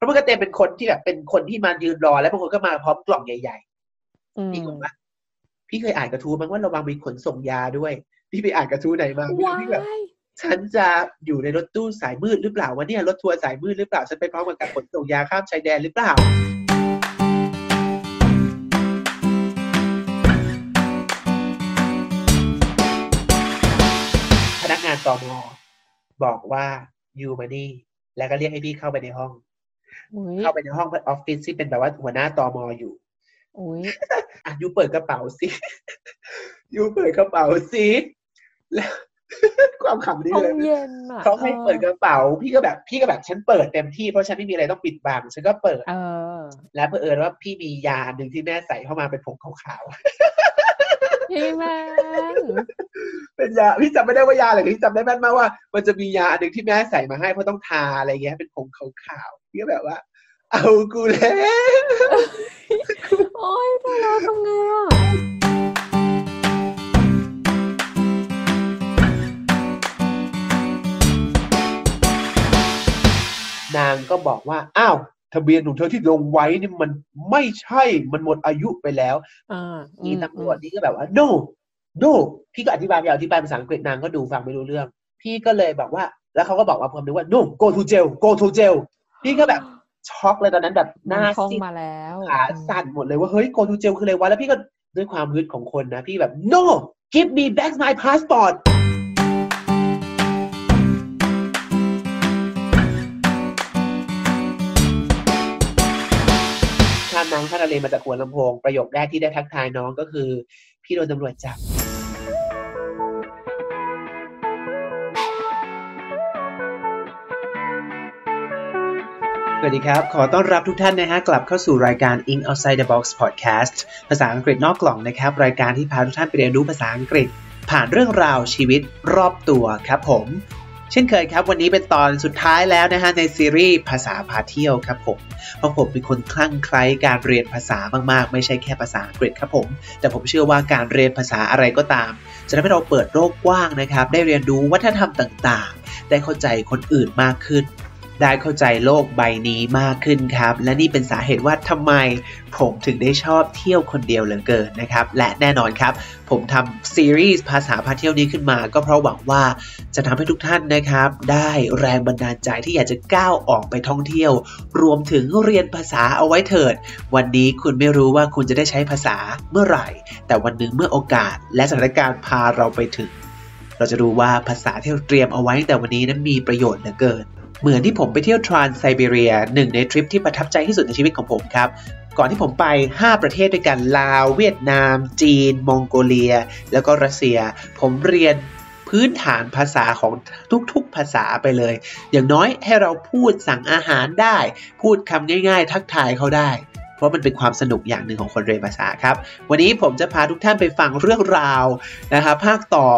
เพราะมันก็เต็มเป็นคนที่แบบเป็นคนที่มายืนรอ แล้วบางคนก็มาพร้อมกล่องใหญ่อืมๆพี่บอกว่าพี่เคยอ่านกระทู้มั้งว่าระวังมีขนส่งยาด้วย พี่ไปอ่านกระทู้ไหนมาไม่รู้ว้าพี่แบบยฉันจะอยู่ในรถตู้สายมืดหรือเปล่าวันนี้รถทัวร์สายมืดหรือเปล่าฉันไปพร้อมกับการขนส่งยาข้ามชายแดนหรือเปล่าพนักงานตมบอกว่ายูมานี่แล้วก็เรียกให้พี่เข้าไปในห้องอุ้ย เข้าไปในห้องออฟฟิศที่เป็นแบบว่าหัวหน้าตมอยู่อุ้ยอะยูเปิดกระเป๋าสิยูเปิดกระเป๋าสิแล้วความขำนี่ห้องเลยเย็นอะเขาให้เปิดกระเป๋า พี่ก็แบบ พี่ก็แบบฉันเปิดเต็มที่เพราะฉันไม่มีอะไรต้องปิดบังฉันก็เปิดเออแล้วเผอิญว่าพี่มียาหนึ่งที่แม่ใส่เข้ามาเป็นผงขาวพี่แมนๆเป็นยาพี่จำไม่ได้ว่ายาอะไรพี่จำได้แม่นมากว่า มันจะมียาอันหนึ่งที่แม่ใส่มาให้เพราะต้องทาอะไรเงี้ยเป็นผงขาวๆพี่ ก็แบบว่า เอากูแล้วโอ๊ยตายแล้วทำไงอะนางก็บอกว่า อ้าว ทะเบียนของเธอที่ลงไว้นี่มันไม่ใช่ มันหมดอายุไปแล้วอ่าอีตำรวจนี่ก็แบบว่า no no พี่ก็อธิบายไปอธิบายภาษาอังกฤษนางก็ดูฟังไม่รู้เรื่อง พี่ก็เลยแบบว่า แล้วเขาก็บอกว่าผมนึกว่า no go to jail go to jail พี่ก็แบบช็อกเลยตอนนั้นแบบหมันน้าท่องซีดมาแล้วขาสั่นหมดเลยว่าเฮ้ย go to jail คืออะไรวะแล้วพี่ก็ด้วยความฮึดของคนนะ พี่แบบ no give me back my passport ข้ามน้ำข้ามทะเลมาจากหัวลำโพง ประโยคแรกที่ได้ทักทายน้องก็คือ พี่โดนตำรวจจับ สวัสดีครับ ขอต้อนรับทุกท่านนะฮะกลับเข้าสู่รายการ In Outside the Box Podcast ภาษาอังกฤษนอกกล่องนะครับ รายการที่พาทุกท่านไปเรียนรู้ภาษาอังกฤษ ผ่านเรื่องราวชีวิตรอบตัวครับผม เช่นเคยครับ วันนี้เป็นตอนสุดท้ายแล้วนะฮะในซีรีส์ภาษาพาเที่ยวครับผม เพราะผมเป็นคนคลั่งไคล้การเรียนภาษามากๆ ไม่ใช่แค่ภาษาอังกฤษครับผม แต่ผมเชื่อว่าการเรียนภาษาอะไรก็ตาม จะทำให้เราเปิดโลกกว้างนะครับ ได้เรียนรู้วัฒนธรรมต่างๆ ได้เข้าใจคนอื่นมากขึ้น ได้เข้าใจโลกใบนี้มากขึ้นครับ และนี่เป็นสาเหตุว่าทำไมผมถึงได้ชอบเที่ยวคนเดียวเหลือเกินนะครับ และแน่นอนครับ ผมทำซีรีส์ภาษาพาเที่ยวนี้ขึ้นมา ก็เพราะหวังว่าจะทำให้ทุกท่านนะครับ ได้แรงบันดาลใจที่อยากจะก้าวออกไปท่องเที่ยว รวมถึงเรียนภาษาเอาไว้เถิด วันนี้คุณไม่รู้ว่าคุณจะได้ใช้ภาษาเมื่อไหร่ แต่วันหนึ่งเมื่อโอกาส และสถานการณ์พาเราไปถึง เราจะรู้ว่าภาษาที่เราเตรียมเอาไว้ตั้งแต่วันนี้นั้นมีประโยชน์เหลือเกิน เหมือนที่ผมไปเที่ยวทรานไซบีเรียหนึ่งในทริปที่ประทับใจที่สุดในชีวิตของผมครับ ก่อนที่ผมไป 5 ประเทศด้วยกันลาว เวียดนาม จีน มองโกเลีย แล้วก็รัสเซีย ผมเรียนพื้นฐานภาษาของทุกๆภาษาไปเลย อย่างน้อยให้เราพูดสั่งอาหารได้ พูดคำง่ายๆ ทักทายเขาได้ เพราะมันเป็นความสนุกอย่างหนึ่งของคนเรียนภาษาครับ วันนี้ผมจะพาทุกท่านไปฟังเรื่องราวนะครับภาคต่อ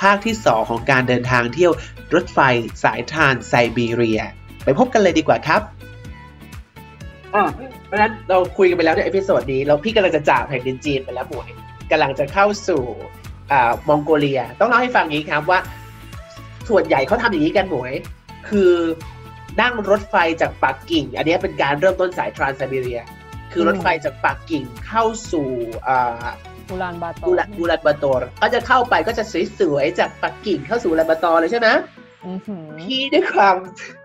ภาคที่ 2 ของการเดินทางเที่ยว รถไฟสายทรานไซบีเรีย ไปพบกันเลยดีกว่าครับอ่าเพราะฉะนั้นเราคุยกันไปแล้วใน episode นี้แล้วพี่กำลังจะจากแผ่นดินจีนไปแล้วหมวยกำลังจะเข้าสู่อ่ามองโกเลีย ต้องเล่าให้ฟังอย่างนี้ครับว่า ส่วนใหญ่เขาทำอย่างนี้กันหมวย คือนั่งรถไฟจากปักกิ่ง อันนี้เป็นการเริ่มต้นสายทรานไซบีเรีย คือรถไฟจากปักกิ่งเข้าสู่อ่าบูรานบาโตบูรันบูรันบาโตร์ก็จะเข้าไปก็จะสวยๆจากปักกิ่งเข้าสู่บูรันบาโตร์เลยใช่ไหมอื้อหือ พี่ด้วยความ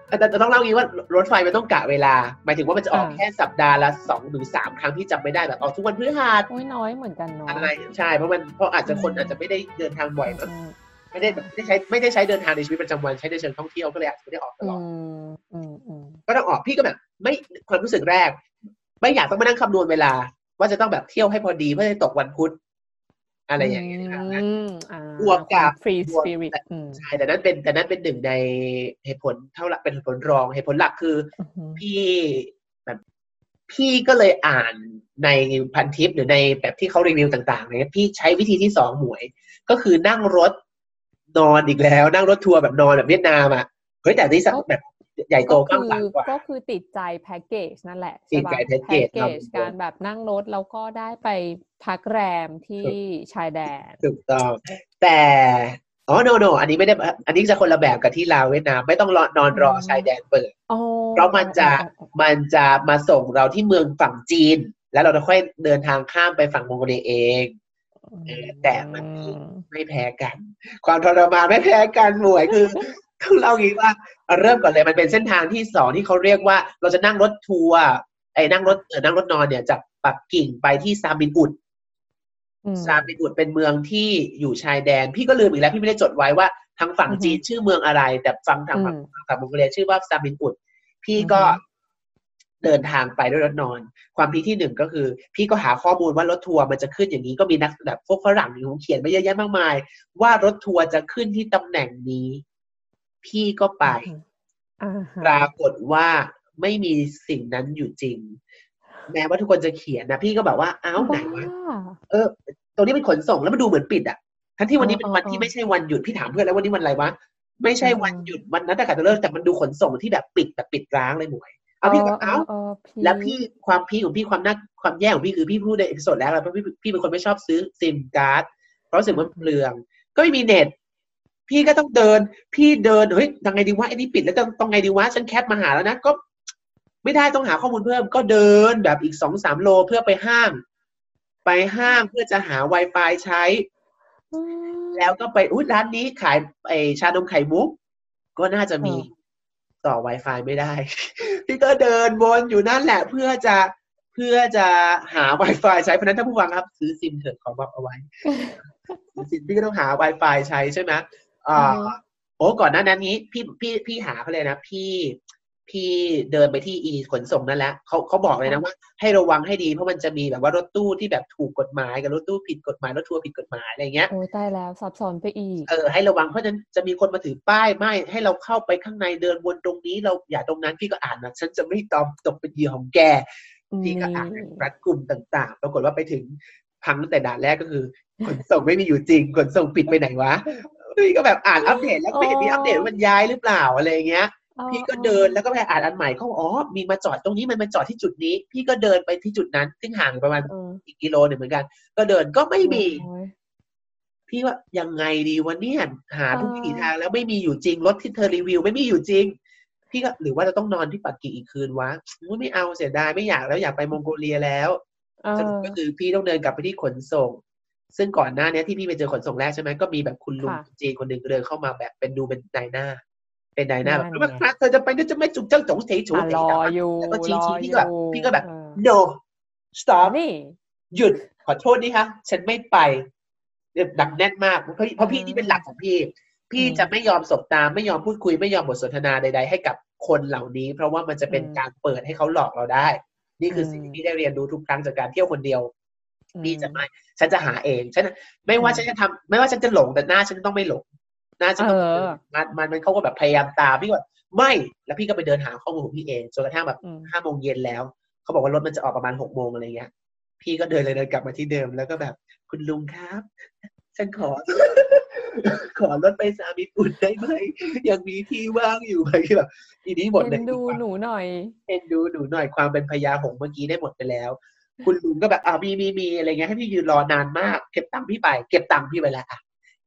แต่แต่ต้องเล่างี้ว่ารถไฟมันต้องกะเวลา หมายถึงว่ามันจะออกอ่าแค่สัปดาห์ละสองถึงสามครั้งที่จำไม่ได้แบบออกทุกวันพฤหัสโอ้ยน้อยเหมือนกันเนาะอะไรใช่เพราะมันเพราะอาจจะคนอาจจะไม่ได้เดินทางบ่อยมั้งอืมไม่ได้แบบไม่ได้ใช้ไม่ได้ใช้เดินทางในชีวิตประจำวันใช้ในเชิงท่องเที่ยวก็เลยอาจจะไม่ได้ออกตลอือดมอืมอืมก็ต้องออกพี่ก็แบบ ไม่ความรู้สึกแรก ไม่อยากต้องมานั่งคำนวณเวลา ว่าจะต้องแบบเที่ยวให้พอดีเพื่อจะตกวันพุธ อะไรอย่างเงี้ยนะครับอืมอ่าบวกกับฟรีบสวกปิริตอืมใช่แต่นั้นเป็นแต่นั้นเป็นหนึ่งในเหตุผลเท่าไหร่เป็นเหตุผลรองเหตุผลหลักคืออื้อหือ พี่แบบพี่ก็เลยอ่านในพันทิปหรือในแบบที่เขารีวิวต่างๆเนี่ยพี่ใช้วิธีที่สองหมวย ก็คือนั่งรถนอนอีกแล้ว นั่งรถทัวร์แบบนอนแบบเวียดนามอะเฮ้ยแต่นี่สักแบบ ใหญ่โตก็ข้างคืหลังกว่าก็คือติดใจแพ็กเกจนั่นแหละติใช่ดปะใจแพ็กเกจเกครับจการแบบนั่งรถแล้วก็ได้ไปพักแรมที่ชายแดนถูกต้อง แต่อ๋อ no no อันนี้ไม่ได้อันนี้จะคนละแบบกับที่ลาวเวียดนามไม่ต้องรอนอนรอชายแดนเปิดอ๋อเพราะมันจะมันจะมาส่งเราที่เมืองฝั่งจีน แล้วเราจะค่อยเดินทางข้ามไปฝั่งมองโกเลียเองเออแต่มันมีไม่แพ้กัน ความทรมานไม่แพ้กันหมวยคือ ต้องเล่างี้ว่าเอาเริ่มก่อนเลยมันเป็นเส้นทางที่สองที่เขาเรียกว่า เราจะนั่งรถทัวร์ไอ้นั่งรถเออนั่งรถนอนเนี่ยจากปักกิ่งไปที่ซาบินอุดอืมซาบินอุดเป็นเมืองที่อยู่ชายแดน พี่ก็ลืมอีกแล้วพี่ไม่ได้จดไว้ว่าทางฝั่งอือฮึจีนชื่อเมืองอะไร แต่ฟังทางฝั่งอืมฝั่งมองโกเลียชื่อว่าซาบินอุด พี่ก็อือฮึเดินทางไปด้วยรถนอน ความพีคที่หนึ่งก็คือ พี่ก็หาข้อมูลว่ารถทัวร์มันจะขึ้นอย่างนี้ก็มีนักแบบพวกฝรั่งเขาเขียนมาเยอะแยะมากมาย ว่ารถทัวร์จะขึ้นที่ตำแหน่งนี้ พี่ก็ไปอ่าฮะปรากฏว่าไม่มีสิ่งนั้นอยู่จริง แม้ว่าทุกคนจะเขียนนะพี่ก็แบบว่าอ้าวไหนวะบ้าเออตรงนี้เป็นขนส่งแล้วมันดูเหมือนปิดอะทั้งที่วันนี้อ๋อเป็นวันอ๋อที่ไม่ใช่วันหยุดพี่ถามเพื่อนแล้ววันนี้วันอะไรวะไม่ใช่อืมวันหยุดวันนัดแต่ขาดเลิกแต่มันดูขนส่งที่แบบปิดแบบปิดร้างเลยหมวยเอาพี่ก็เอ้าเออแล้วพี่ความพี่ของพี่ความน่าความแย่ของพี่คือพี่พูดใน episode แล้วแล้วพี่พี่เป็นคนไม่ชอบซื้อซิมการ์ดเพราะรู้สึกว่ามันเปลือง ก็ไม่มีเน็ต พี่ก็ต้องเดิน พี่เดินเฮ้ยยังไงดีวะไอ้นี่ปิดแล้วต้องต้องไงดีวะฉันแคปมาหาแล้วนะก็ ไม่ได้ต้องหาข้อมูลเพิ่ม ก็เดินแบบอีกสองสามโลเพื่อไปห้าง ไปห้างเพื่อจะหา Wi-Fi ใช้อืมแล้วก็ไปอุ้ยร้านนี้ขายไอชานมไข่มุก ก็น่าจะมีอืมต่อ Wi-Fi ไม่ได้ พี่ก็เดินวนอยู่นั่นแหละเพื่อจะเพื่อจะหา Wi-Fi ใช้เพราะฉะนั้นถ้าผู้ฟังครับ ซื้อซิมเถอะขอบอกเอาไว้ซื้อซิมพี่ก็ต้องหา Wi-Fi ใช้ใช่ไหม อ่าอือฮึโอ้ก่อนหน้านั้นนี้พี่พี่พี่หาเขาเลยนะ พี่พี่เดินไปที่อีขนส่งนั่นแหละเขาเขาบอกเลยนะว่า ให้ระวังให้ดีเพราะมันจะมีแบบว่ารถตู้ที่แบบถูกกฎหมายกับรถตู้ผิดกฎหมายรถทัวร์ผิดกฎหมายอะไรเงี้ยโอ้ยตายแล้วซับซ้อนไปอีกเออให้ระวังเพราะฉะนั้นจะมีคนมาถือป้ายไม่ให้เราเข้าไปข้างในเดินวนตรงนี้เราอย่าตรงนั้นพี่ก็อ่านนะฉันจะไม่ตอมตกเป็นเหยื่อของแกพี่ก็อ่านรัดกลุ่มต่างๆ ปรากฏว่าไปถึงพังตั้งแต่ด่านแรกก็คือขนส่งไม่มีอยู่จริงขนส่งปิดไปไหนวะ พี่ก็แบบอ่านอัปเดตแล้วก็ไม่เห็นมีอัปเดตว่ามันย้ายหรือเปล่าอะไรอย่างเงี้ยอ๋อพี่ก็เดินแล้วก็ไปอ่านอันใหม่เขาบอกอ๋อมีมาจอดตรงนี้มันมาจอดที่จุดนี้ พี่ก็เดินไปที่จุดนั้น ซึ่งห่างประมาณเอออีกกิโลหนึ่งเหมือนกัน ก็เดินก็ไม่มีโอ้ยพี่ว่ายังไงดีวันนี้หาทุกเออวิถีทางแล้วไม่มีอยู่จริงรถที่เธอรีวิว ไม่มีอยู่จริงพี่ก็หรือว่าจะต้องนอนที่ปักกิ่งอีกคืนวะอุ๊ยไม่เอาเสียดายไม่อยากแล้วอยากไปมองโกเลียแล้วเอสรุปอก็คือพี่ต้องเดินกลับไปที่ขนส่ง ซึ่งก่อนหน้านี้ที่พี่ไปเจอขนส่งแรกใช่ไหมก็มีแบบคุณลุงค่ะจีนคนหนึ่งเดินเข้ามาแบบเป็นดูเป็นนายหน้า เป็นนายหน้าแบบนั่นไงว่าครับเธอจะไปนี่จะไม่จุกเจ้าจงเฉยฉูอะเฉรยอนะอยู่แล้วก็ชี้รอชี้อพี่ยู่ก็แบบพี่ก็แบบเออ no stop นี่หยุดขอโทษนี่คะฉันไม่ไปแบบดักแน่นมากเพราะพี่เพราะพี่นี่เป็นหลักของพี่ พี่อืมจะไม่ยอมสบตาไม่ยอมพูดคุยไม่ยอมบทสนทนาใด ๆ ให้กับคนเหล่านี้ เพราะว่ามันจะเป็นอืมการเปิดให้เขาหลอกเราได้ นี่คืออมสิ่งที่พี่ได้เรียนรู้ทุกครั้งจากการเที่ยวคนเดียว พี่จะอืมไม่ฉันจะหาเองฉันไม่ว่าอืมฉันจะทำไม่ว่าฉันจะหลงแต่หน้าฉันต้องไม่หลงหน้าฉันต้องเออมันมันมันเขาก็แบบพยายามตามพี่ก็แบบไม่แล้วพี่ก็ไปเดินหาข้อมูลของพี่เองจนกระทั่งแบบอืมห้าโมงเย็นแล้วเขาบอกว่ารถมันจะออกประมาณหกโมงอะไรเงี้ยพี่ก็เดินเลยเดินกลับมาที่เดิมแล้วก็แบบคุณลุงครับฉันขอ ขอรถไปสามีปุ่นได้ไหมยังมีที่ว่างอยู่ไหมแบบทีนี้หมดเลเอ็ยนดูหนูหน่อยเอ็นดูหนูหน่อยความเป็นพญาหงส์เมื่อกี้ได้หมดไปแล้ว คุณลุงก็แบบอ่ามีมีมีอะไรเงี้ยให้พี่ยืนรอนานมาก เก็บตังค์พี่ไป เก็บตังค์พี่ไปแล้วอะ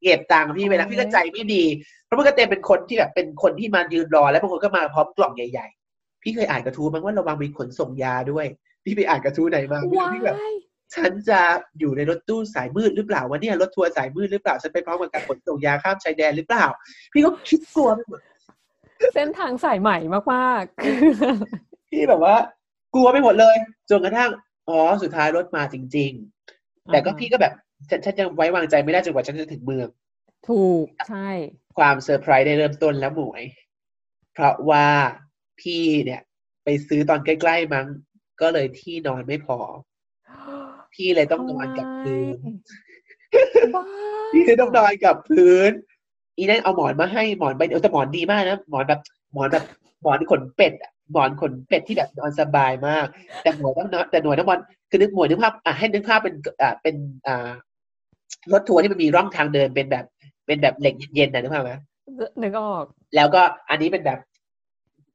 เก็บตังค์พี่ไปแล้วโอ้ยพี่ก็ใจไม่ดี เพราะมันก็เต็มเป็นคนที่แบบเป็นคนที่มายืนรอ แล้วบางคนก็มาพร้อมกล่องใหญ่ๆ พี่เคยอ่านกระทู้มั้งว่าระวังมีขนส่งยาด้วย พี่ไปอ่านกระทู้ไหนมาไม่รู้ว้าพี่แบบยฉันจะอยู่ในรถตู้สายมืดหรือเปล่าวะเนี่ยรถทัวร์สายมืดหรือเปล่าฉันไปพร้อมกับการขนส่งยาข้ามชายแดนหรือเปล่า พี่ก็คิดกลัวไปหมดเส้นทางสายใหม่มากพี่แบบว่า กลัวไปหมดเลยจนกระทั่ง อ๋อสุดท้ายรถมาจริงๆๆแต่ก็อ่าฮะพี่ก็แบบฉันฉันยังไว้วางใจไม่ได้จนกว่าฉันจะถึงเมือง ถูกใช่ ความเซอร์ไพรส์ได้เริ่มต้นแล้วหมวย เพราะว่าพี่เนี่ย ไปซื้อตอนใกล้ ๆ มั้ง ก็เลยที่นอนไม่พอ พี่เลยต้องนอนกับพื้นบ้าพี่เลยต้องนอนกับพื้น อีนั่นเอาหมอนมาให้หมอนใบเดียวแต่หมอนดีมากนะหมอนแบบหมอนแบบหมอนขนเป็ดอะ หมอนขนเป็ดที่แบบนอนสบายมาก แต่หมวยต้องนอนแต่หมวยต้องนอนคือนึกหมวยนึกภาพอะให้นึกภาพเป็นอ่าเป็นอ่ารถทัวร์ที่มันมีร่องทางเดินเป็นแบบ เป็นแบบเหล็กเย็นๆนะนึกภาพไหมนึกออก แล้วก็อันนี้เป็นแบบ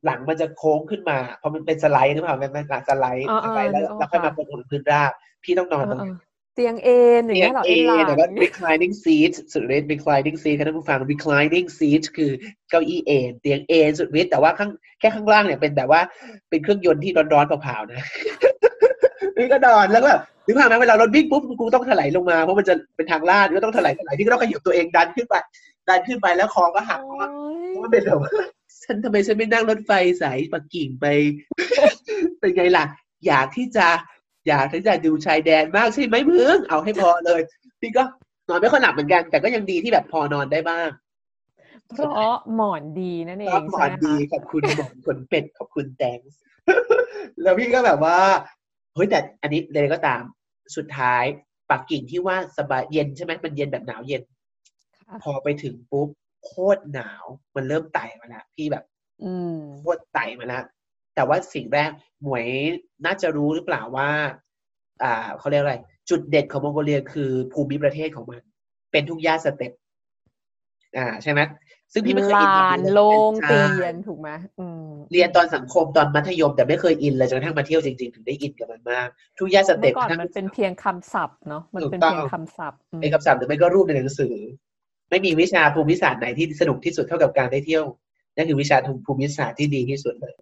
หลังมันจะโค้งขึ้นมาเพราะมันเป็นสไลด์นึกภาพไหมมันหลังสไลด์อ่าสไลด์แล้วนึกออกแล้วค่อยมาค่ะบนพื้นราบพี่ต้องนอนเอตรองเอนั้นอ เตียงเอนอย่างเตียเงี้งยเหรอเอเอนหลังแต่ว่า reclining seat สุดฤทธิ์ reclining seat ค่ะท่านผู้ฟัง reclining seat คือเก้าอี้เอนเตียงเอนสุดฤทธิ์แต่ว่าข้างแค่ข้างล่างเนี่ยเป็นแบบว่าเป็นเครื่องยนต์ที่ร้อนๆเผาๆนะนี่ก็นอนแล้วก็แบบนึกภาพไหมเวลารถวิ่งปุ๊บกูต้องถลายลงมาเพราะมันจะเป็นทางลาดก็ต้องถลายถลายพี่ก็ต้องขยับตัวเองดันขึ้นไปดันขึ้นไปแล้วคอก็หักเพราะว่าเพราะว่าเป็นแบบว่าฉันทำไมฉันไม่นั่งรถไฟสายปักกิ่งไป เป็นไงล่ะ อยากที่จะ อยากที่จะดูชายแดนมากใช่ไหมมึงเอาให้พอเลย พี่ก็นอนไม่ค่อยหลับเหมือนกัน แต่ก็ยังดีที่แบบพอนอนได้บ้าง เพราะหมอนดีนั่นเอก็งหมใช่อนไหมดีคะขอบคุณหมอนขนเป็ดขอบคุณแตงแล้วพี่ก็แบบว่าเฮ้ยแต่อันนี้เลยก็ตามสุดท้ายปักกิ่งที่ว่าสบายเย็นใช่ไหมมันเย็นแบบหนาวเย็นค่ะพอไปถึงปุ๊บโคตรหนาว มันเริ่มไต่มาแล้วพี่แบบอืมโคตรไต่มาแล้ว แต่ว่าสิ่งแรกหมวยน่าจะรู้หรือเปล่าว่า อ่าเขาเรียกอะไร จุดเด่นของมองโกเลียคือภูมิประเทศของมัน เป็นทุ่งหญ้าสเตปป์อ่าใช่ไหมซึ่งพี่ไม่เคยอินลากับมันมันโล่งใช่เตียนถูกไหมอืมเรียนตอนสังคมตอนมัธยม แต่ไม่เคยอินเลยจนกระทั่งมาเที่ยวจริงๆ ถึงได้อินกับมันมาก ทุ่งหญ้าสเตปป์เมื่ปอก่อนทั้งมันเป็นเพียงคำศัพท์เนาะมันเป็นถูกต้องเพียงคำศัพท์อืมเป็นคำศัพท์หรือไม่ก็รูปในหนังสือ ไม่มีวิชาภูมิศาสตร์ไหนที่สนุกที่สุดเท่ากับการได้เที่ยวนั่นคือวิชาภูมิศาสตร์ที่ดีที่สุดเลย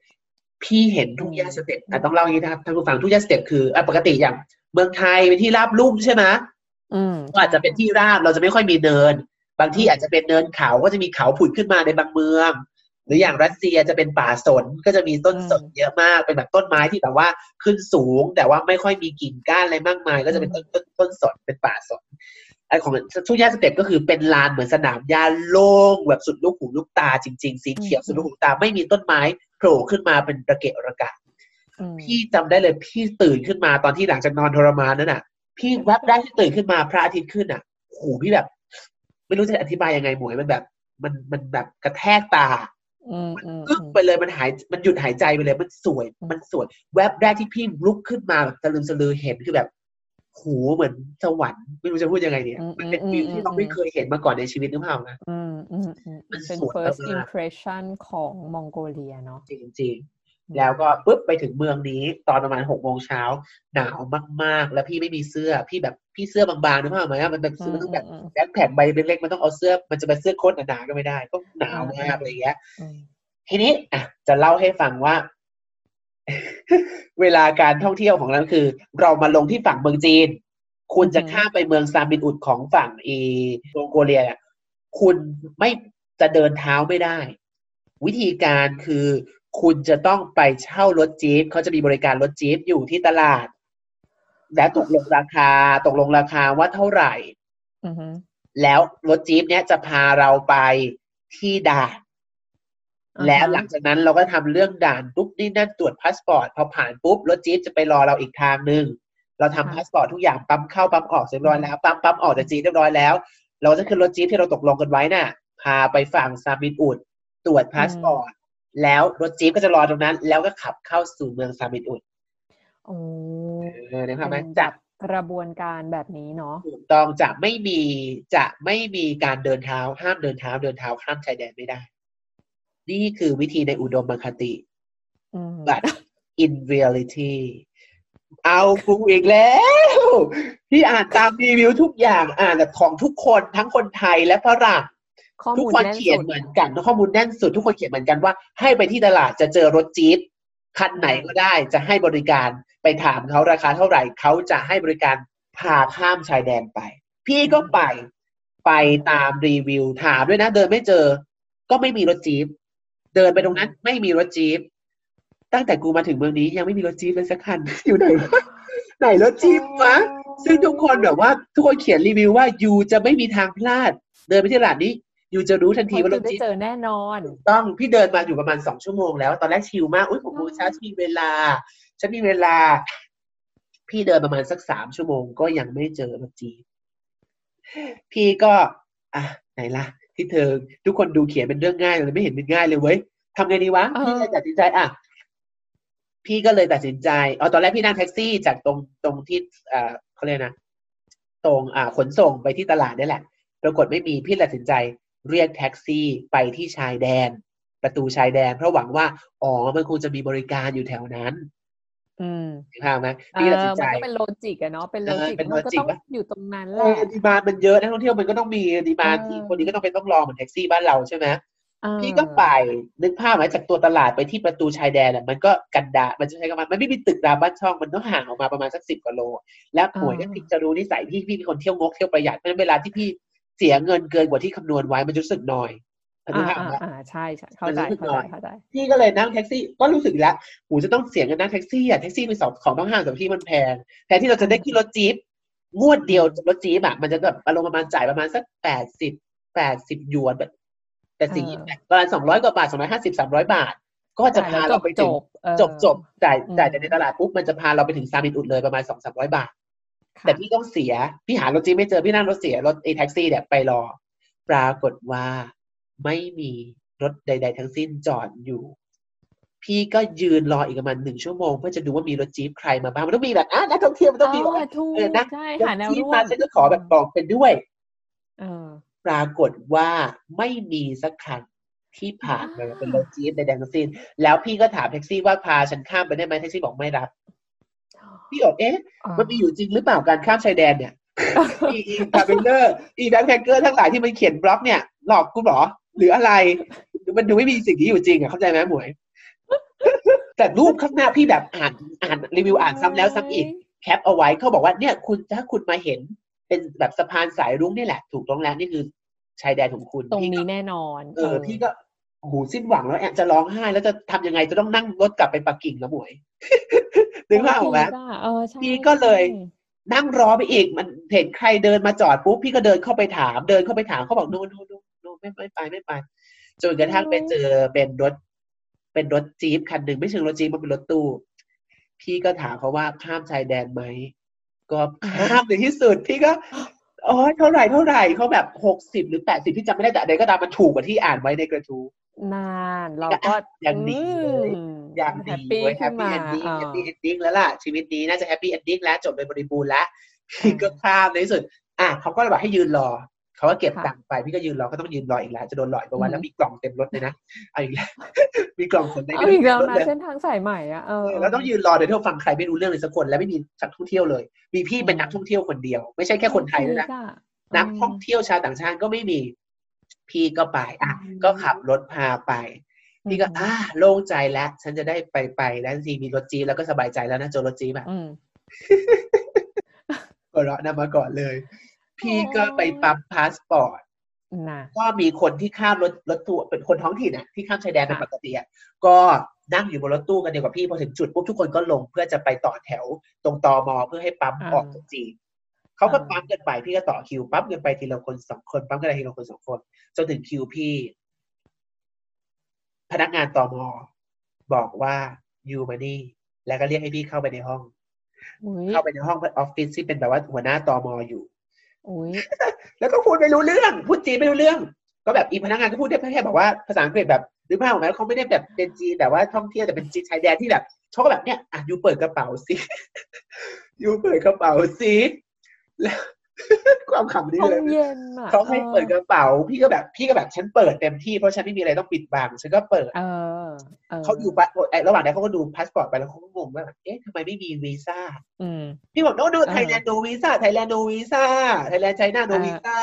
พี่เห็นทุ่งหญ้าสเตปป์อะต้องเล่าอย่างนี้นะครับท่านผู้ฟังทุ่งหญ้าสเตปป์คืออะปกติอย่างเมืองไทยเป็นที่ราบลุ่มใช่ไหมอืมก็อาจจะเป็นที่ราบเราจะไม่ค่อยมีเนิน บางที่อาจจะเป็นเนินเขาก็จะมีเขาผุดขึ้นมาในบางเมือง หรืออย่างรัสเซียจะเป็นป่าสนก็จะมีต้นสนเยอะมากเป็นแบบต้นไม้ที่แบบว่าขึ้นสูง แต่ว่าไม่ค่อยมีกิ่งก้านอะไรมากมาย ก็จะเป็นต้นต้นต้นสนเป็นป่าสนไอของทุ่งหญ้าสเต็ปก็คือเป็นลานเหมือนสนามหญ้าโล่งแบบสุดลูกหูลูกตาจริง ๆ สีเขียวสุดลูกหูลูกตาไม่มีต้นไม้โผ ล่ขึ้นมาเป็นระเกะระกะอืมพี่จำได้เลยพี่ตื่นขึ้นมาตอนที่หลังจากนอนทรมานนั่นน่ะ พี่แวบได้ที่ตื่นขึ้นมาพระอาทิตย์ขึ้นอะโหพี่แบบ ไม่รู้จะอธิบายยังไงหมวยมันแบบ มันมันแบบกระแทกตาอืมอืมอึ้งไปเลยมันหายมันหยุดหายใจไปเลย มันสวย มันสวย แวบแรกที่พี่ลุกขึ้นมาแบบตะลึงสะลือเห็นคือแบบโหเหมือนสวรรค์ไม่รู้จะพูดยังไงเนี่ย มันเป็นวิวที่เราไม่เคยเห็นมาก่อนในชีวิตนึกภาพนะอืมอืมอืมมันเป็นสวย first มาก impression ของมองโกเลียเนาะจริงๆแล้วก็ปุ๊บไปถึงเมืองนี้ ตอนประมาณหกโมงเช้าหนาวมาก ๆ แล้วพี่ไม่มีเสื้อพี่แบบพี่เสื้อบางๆนึกภาพไหมอะมันแบบอืซื้อมมันต้องแบบอืมแบ็คแผ่นใบเล็กๆมันต้องเอาเสื้อมันจะเป็นเสื้อโค้ทหนาๆก็ไม่ได้ก็หนาวมากอะไรอย่างเงี้ยอืมทีนี้อะจะเล่าให้ฟังว่า เวลาการท่องเที่ยวของเราคือ เรามาลงที่ฝั่งเมืองจีน คุณจะข้ามไปเมืองซามินอุดของฝั่งอีมองโกเลียเนี่ยคุณไม่จะเดินเท้าไม่ได้ วิธีการคือคุณจะต้องไปเช่ารถจี๊ปเขาจะมีบริการรถจี๊ปอยู่ที่ตลาด แล้วตกลงราคาตกลงราคาว่าเท่าไหร่อืมแล้วรถจี๊ปเนี้ยจะพาเราไปที่ด่านอ่าฮะ แล้วหลังจากนั้นเราก็ทำเรื่องด่านปุ๊บนี่นั่นตรวจพาสปอร์ตพอผ่านปุ๊บรถจี๊ปจะไปรอเราอีกทางหนึ่งเราทำพาสปอร์ตทุกอย่างปั๊มเข้าปั๊มออกเสร็จเรียบร้อยแล้วปั๊มปั๊มออกจากจีนเรียบร้อยแล้ว เราจะขึ้นรถจี๊ปที่เราตกลงกันไว้น่ะ พาไปฝั่งซามินอุดตรวจพาสปอร์ตแล้วรถจี๊ปก็จะรอตรงนั้น แล้วก็ขับเข้าสู่เมืองซามินอุดโอ้เออนะครับเป็นแบจากบกระบวนการแบบนี้เนาะถูกต้องจะไม่มีจะไม่มีการเดินเท้าห้ามเดินเท้าเดินเท้าข้ามชายแดนไม่ได้ นี่คือวิธีในอุดมคติอืม but in reality เอากูอีกแล้ว ที่อ่านตามรีวิวทุกอย่างอ่านแบบของทุกคนทั้งคนไทยและฝรั่งข้อทุกมูลคนแน่นเขียนสุดเหมือนกันข้อมูลแน่นสุด ทุกคนเขียนเหมือนกันว่า ให้ไปที่ตลาดจะเจอรถจี๊ปคันไหนก็ได้จะให้บริการไปถามเขาราคาเท่าไหร่เขาจะให้บริการพาข้ามชายแดนไป พี่ก็ไปไปตามรีวิวถามด้วยนะ เดินไม่เจอ ก็ไม่มีรถจี๊ป เดินไปตรงนั้น ไม่มีรถจี๊ปตั้งแต่กูมาถึงเมืองนี้ยังไม่มีรถจี๊ปเลยสักคัน อยู่ไหนวะไหนรถจี๊ปวะซึ่งทุกคนแบบว่า ทุกคนเขียนรีวิวว่ายูจะไม่มีทางพลาด เดินไปที่ตลาดนี้ยูจะรู้ทันทีว่ารจะถได้จี๊ปเจอแน่นอน ต้องพี่เดินมาอยู่ประมาณสองชั่วโมงแล้ว ตอนแรกชิลมากอุ้ยผมโมงเช้าฉันมีเวลาฉันมีเวลา พี่เดินประมาณสักสามชั่วโมงก็ยังไม่เจอรถจี๊ปพี่ก็ อะไหนล่ะ ที่เธอทุกคนดูเขียนเป็นเรื่องง่ายเลยไม่เห็นเป็นง่ายเลยเว้ยทำไงดีวะเออพี่เลยตัดสินใจอะพี่ก็เลยตัดสินใจเอาตอนแรกพี่นั่งแท็กซี่จากตรงตรงที่อ่าเขาเรียกนะตรงอ่าขนส่งไปที่ตลาดนี่แหละ ปรากฏไม่มีพี่ตัดสินใจเรียกแท็กซี่ไปที่ชายแดน ประตูชายแดน เพราะหวังว่า อ๋อ มันคงจะมีบริการอยู่แถวนั้น อืมถูกทางไหมเออพี่ตัดสินใจมันก็เป็น logic อะเนาะเป็นโลจิกเออเป็นมันก็ logic ต้องปะอยู่ตรงนั้นแหเอละอ demand มันเยอะนักท่องเที่ยวมันก็ต้องมี demand เออที่คนนี้ก็ต้องเป็นต้องรอเหมือนแท็กซี่บ้านเราใช่ไหมเออพี่ก็ไปนึกภาพไหมจากตัวตลาดไปที่ประตูชายแดนอะมันก็กันดารมันจะใช้คำว่ามันไม่มีตึกรามบ้านช่องมันต้องห่างออกมาประมาณสักสิบกว่าโล แล้วหมวยเนี่ยพี่จะรู้นิสัยพี่พี่เป็นคนเที่ยวงกเที่ยวประหยัดเพราะฉะนั้นเวลาที่พี่เสียเงินเกินกว่าที่คำนวณไว้มันจะรู้สึกน้อย นึกอ่าภาพอ่าไหมอ่าใช่ใช่เข้าใจมันรู้สึกหน่ใจอยเข้าใจเข้าใจพี่ก็เลยนั่งแท็กซี่ก็รู้สึกอีกแล้วหูยจะต้องเสียเงินนั่งแท็กซี่อะแท็กซี่เป็นสิ่งของต้องห้ามแต่ที่มันแพงแทนที่เราจะได้ขึ้นรถจี๊ปงวดเดียวรถจี๊ปอะมันจะแบบอารมณ์ประมาณจ่ายประมาณสักแปดสิบแปดสิบหยวนแบบแต่สี่เออประมาณสองร้อยกว่าบาทสองร้อยห้าสิบสามร้อยบาท ก็จะพาเราไปจถึงบเออจบจบจ่ายอืมจ่ายจากในตลาดปุ๊บมันจะพาเราไปถึงซามินอุดเลยประมาณสองสามร้อยบาทค่ะแต่พี่ต้องเสีย พี่หารถจี๊ปไม่เจอพี่นั่งรถเสียรถไอ้แท็กซี่เนี่ยไปรอ ปรากฏว่า ไม่มีรถใด ๆ ทั้งสิ้นจอดอยู่ พี่ก็ยืนรออีกประมาณหนึ่งชั่วโมงเพื่อจะดูว่ามีรถจี๊ปใครมาบ้างมันต้องมีแบบอะนักท่องเที่ยวมันต้องมีแบบเออถูกเออนะใช่รถหาแนวจี๊ปร่วมามฉันก็ขอแบบบอกเป็นด้วยเออปรากฏว่าไม่มีสักคันที่ผ่านมาว้าวเป็นรถจี๊ปใดๆทั้งสิ้น แล้วพี่ก็ถามแท็กซี่ว่าพาฉันข้ามไปได้ไหมแท็กซี่บอกไม่รับพี่บอกเอ๊ะ มันมีอยู่จริงหรือเปล่าการข้ามชายแดนเนี่ยอีอี traveler อี backpacker ทั้งหลายที่มันเขียนบล็อกเนี่ย หลอกกูเหรอ หรืออะไรมันดูไม่มีสิ่งนี้อยู่จริงอะเข้าใจไหมหมวย แต่รูปข้างหน้าพี่แบบอ่านอ่านรีวิวอ่านซ้ำแล้วซ้ำอีกแคปเอาไว้เขาบอกว่าเนี่ยคุณถ้าคุณมาเห็น เป็นแบบสะพานสายรุ้งนี่แหละ ถูกต้องแล้วนี่คือชายแดนของคุณตรงพี่ก็นี้แน่นอน เออ พี่ก็โอ้โหสิ้นหวังแล้วแอบจะร้องไห้แล้วจะทำยังไงจะต้องนั่งรถกลับไปปักกิ่งแล้วหมวยนึกภาพออกไหมโพีะเออใช่พี่ก็เลยใช่นั่งรอไปอีกมันเห็นใครเดินมาจอดปุ๊บพี่ก็เดินเข้าไปถามเดินเข้าไปถามเขาบอกโน้โน้โน้โน้ ไม่ไม่ไปไม่ไปจนกระทั่งไปเจอเป็นรถ เป็นรถจี๊ปคันหนึ่งไม่เชิงรถจี๊ปมันเป็นรถตู้ พี่ก็ถามเขาว่าข้ามชายแดนไหมก็ข้ามในที่สุดพี่ก็โอ้ยเท่าไหร่เท่าไหร่เขาแบบหกสิบหรือแปดสิบพี่จำไม่ได้แต่ใดก็ตามมันถูกกว่าที่อ่านไว้ในกระทู้นานเราก็ก็อย่างดีเลยอย่างดี happy เว้ยแฮขึ้นปี้มาเออ happy ending แล้วล่ะ ชีวิตนี้น่าจะ happy ending แล้วจบโดยบริบูรณ์แล้วอ่าพี่ก็ข้ามในที่สุด อะเขาก็เลยบอกให้ยืนรอ เขาก็เก็บค่ะตังค์ไปพี่ก็ยืนรอก็ต้องยืนรออีกแล้วจะโดนหลอกอีกประวันอืมแล้วมีกล่องเต็มรถเลยนะเอาอีกแล้วมีกล่องขนในเอาอีกแล้วรถนะเลยเส้นทางสายใหม่อะเออเออแล้วต้องยืนรอโดยที่เราฟังใครไม่รู้เรื่องเลยสักคนและไม่มีนักท่องเที่ยวเลย มีพี่เป็นนักท่องเที่ยวคนเดียว ไม่ใช่แค่คนไทยด้วยนะพี่คือนักท่องเที่ยวชาวต่างชาติก็ไม่มี พี่ก็ไปอะก็ขับรถพาไปพี่ก็อ่าโล่งใจแล้ว ฉันจะได้ไปไปแล้วทีมีรถจี๊ปแล้วก็สบายใจแล้วนะเจอรถจี๊ปแบบอืมหัวเราะนำมาก่อนเลย พี่ก็ไปปั๊มพาสปอร์ตนะก็มีคนที่ข้ามรถรถตู้เป็นคนท้องถิ่นอะที่ข้ามชายแดนเป็นค่ะปกติอะก็นั่งอยู่บนรถตู้กันเดียวกับพี่พอถึงจุดปุ๊บทุกคนก็ลงเพื่อจะไปต่อแถวตรงตอมอเพื่อให้ปั๊มออกจากจีนเขาก็ปั๊มกันไปพี่ก็ต่อคิวปั๊มกันไปทีละคนสองคนปั๊มกันไปทีละคนสองคนจนถึงคิวพี่ พนักงานตอมอบอกว่ายูมานี่แล้วก็เรียกให้พี่เข้าไปในห้องอุ้ยเข้าไปในห้องออฟฟิศที่เป็นแบบว่าหัวหน้าตอมออยู่อุ้ย แล้วก็พูดไม่รู้เรื่อง พูดจีนไม่รู้เรื่อง ก็แบบอีพนักงานก็พูดได้แค่บอกว่าภาษาอังกฤษแบบหรือเปล่าไหมเขาไม่ได้แบบเป็นจีนแต่ว่าท่องเที่ยวแต่เป็นจีนชายแดนที่แบบเขาก็แบบเนี้ยอะ you เปิดกระเป๋าสิ you เปิดกระเป๋าสิแล้ว ความขำนี่ห้องเลยเย็นอะเขาให้เปิดกระเป๋า พี่ก็แบบพี่ก็แบบฉันเปิดเต็มที่เพราะฉันไม่มีอะไรต้องปิดบังฉันก็เปิดเออเออเขาอยู่ปะไอ้ระหว่างนั้นเขาก็ดูพาสปอร์ตไปแล้วเขาก็งงว่าแบบเอ๊ะทำไมไม่มีวีซ่าอืมพี่บอก no ดูเออ Thailand no visa Thailand no visa Thailand China no เออวีซ่า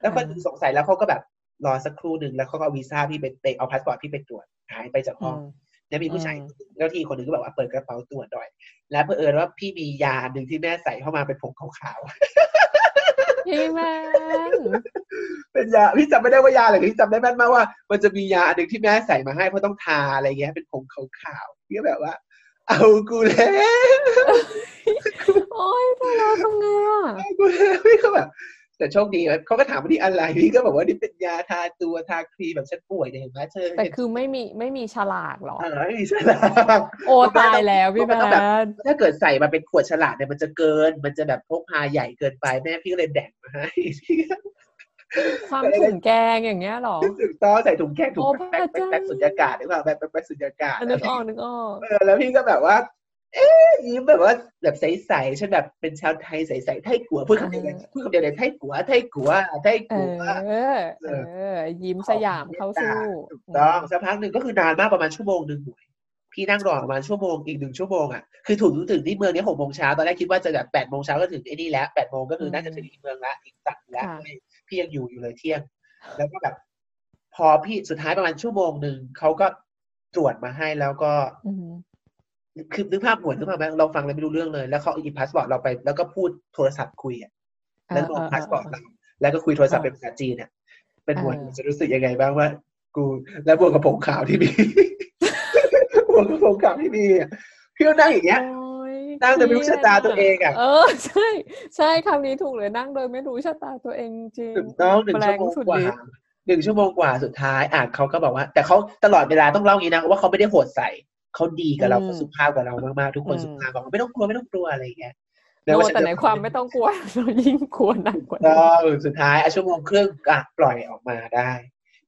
แล้วก็เออสงสัยแล้วเขาก็แบบรอสักครู่หนึ่งแล้วเขาก็เอาวีซ่าพี่ไปไปเอาพาสปอร์ตพี่ไปตรวจหายไปจากห้องอืมแล้วมีผู้ชายอืมเจ้าที่คนหนึ่งก็แบบว่าเปิดกระเป๋าตรวจหน่อย แล้วเผอิญว่าพี่มียาหนึ่งที่แม่ใส่เข้ามาเป็นผงขาว พี่แมนๆเป็นยาพี่จำไม่ได้ว่ายาอะไรแต่พี่จำได้แม่นมากว่า มันจะมียาอันหนึ่งที่แม่ใส่มาให้เพราะต้องทาอะไรเงี้ยเป็นผงขาวๆพี่ก็แบบว่า เอากูแล้วโอ๊ยแต่เราทำไงอะเอากูแล้วพี่ก็แบบ แต่โชคดีเขาก็ถามว่านี่อะไรพี่ก็บอกว่านี่เป็นยาทาตัวทาครีมแบบฉันป่วยเนี่ยเห็นไหมเธอแต่คือไม่มีไม่มีฉลากหรอเออไม่มีฉลากโอ้ตายแล้วพี่แมมันต้องแบบนถ้าเกิดใส่มาเป็นขวดฉลากเนี่ยมันจะเกิน มันจะแบบพกพาใหญ่เกินไปแม่พี่ก็เลยแบ่งมาให้ความถุงแกงอย่างเงี้ยหรอถูกต้องใส่ถุงแค่ถุงโอ้แพ็คพระแพ็คเจ้าแพ็คสุญญากาศหรือเปล่าแพ็คแพ็คแพ็คสุญญากาศนึกออกนึกออกเออแล้วพี่ก็แบบว่า เอ๊ยยิ้มแบบว่าแบบใสๆฉันแบบเป็นชาวไทยใสๆไทยกัวพูดคำเดียวเลยพูดคำเดียวเลยไทยกัวไทยกัว泰国 เออ ยิ้มสยามเข้าสู้ถูกต้องสักพักหนึ่งก็คือนานมากประมาณชั่วโมงหนึ่งหมวยพี่นั่งรอประมาณชั่วโมงอีกหนึ่งชั่วโมงอะคือถึงถึงที่เมืองนี้หกโมงเช้าตอนแรกคิดว่าจะแบบแปดโมงเช้าก็ถึงไอ้นี่แล้วแปดโมงก็คือน่าจะถึงอีกเมืองละอีกตัดแล้วค่ะพี่ยังอยู่อยู่เลยเที่ยง แล้วก็แบบพอพี่สุดท้ายประมาณชั่วโมงหนึ่งเขาก็ตรวจมาให้แล้วก็อืม คือนึกภาพหมวยนึกภาพไหมเราฟังเลยไม่รู้เรื่องเลย แล้วเขาเอาพาสปอร์ตเราไป แล้วก็พูดโทรศัพท์คุยอะแล้วบอกพาสปอร์ตเราแล้วก็คุยโทรศัพท์เป็นภาษาจีนเนี่ยเป็นหมวนจะรู้สึกยังไงบ้างว่า กู แล้วบวกกับผมขาวที่มีบวกกับผมขาวที่มีอะพี่ก็นั่งอย่างเงี้ยโอ๊ยนั่งโดยไม่รู้ชะตาตัวเองอะเออใช่ ใช่คำนี้ถูกเลยนั่งโดยไม่รู้ชะตาตัวเองจริงถูกต้องหนึ่งแปลชั่วโมงสุดกว่าฤทธิ์หนึ่งชั่วโมงกว่าสุดท้ายอะเขาก็บอกว่า แต่เขาตลอดเวลาต้องเล่าอย่างนี้นะว่าเขาไม่ได้โหดใส่ เขาดีกับเราเขาสุภาพกับเรามากๆทุกคนสุภาพบอกว่าไม่ต้องกลัวไม่ต้องกลัวอะไรอย่างเงี้ยโนแต่ในความไม่ต้องกลัวเรายิ่งกลัวหนักกว่าก็นี้สุดท้ายอะชั่วโมงครึ่งอะปล่อยออกมาได้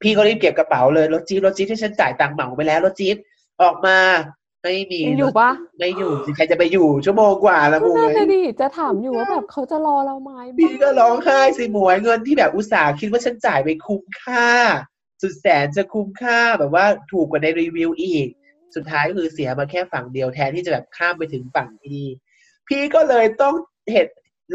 พี่ก็รีบเก็บกระเป๋าเลยรถจี๊ปรถจี๊ปที่ฉันจ่ายตังค์เหมาไปแล้วรถจี๊ปออกมาไม่มียังอยู่ปะไม่อยู่สิใครจะไปอยู่ชั่วโมงกว่าละก็มวนั่นยเลยดิจะถามอยู่ว่าแบบเขาจะรอเราไหมพี่ก็ร้องไห้สิหมวยเงินที่แบบอุตส่าห์คิดว่าฉันจ่ายไปคุ้มค่า สุดแสนจะคุ้มค่าแบบว่าถูกกว่าในรีวิวอีก สุดท้ายก็คือเสียมาแค่ฝั่งเดียวแทนที่จะแบบข้ามไปถึงฝั่งที่ดีพี่ก็เลยต้องเห็น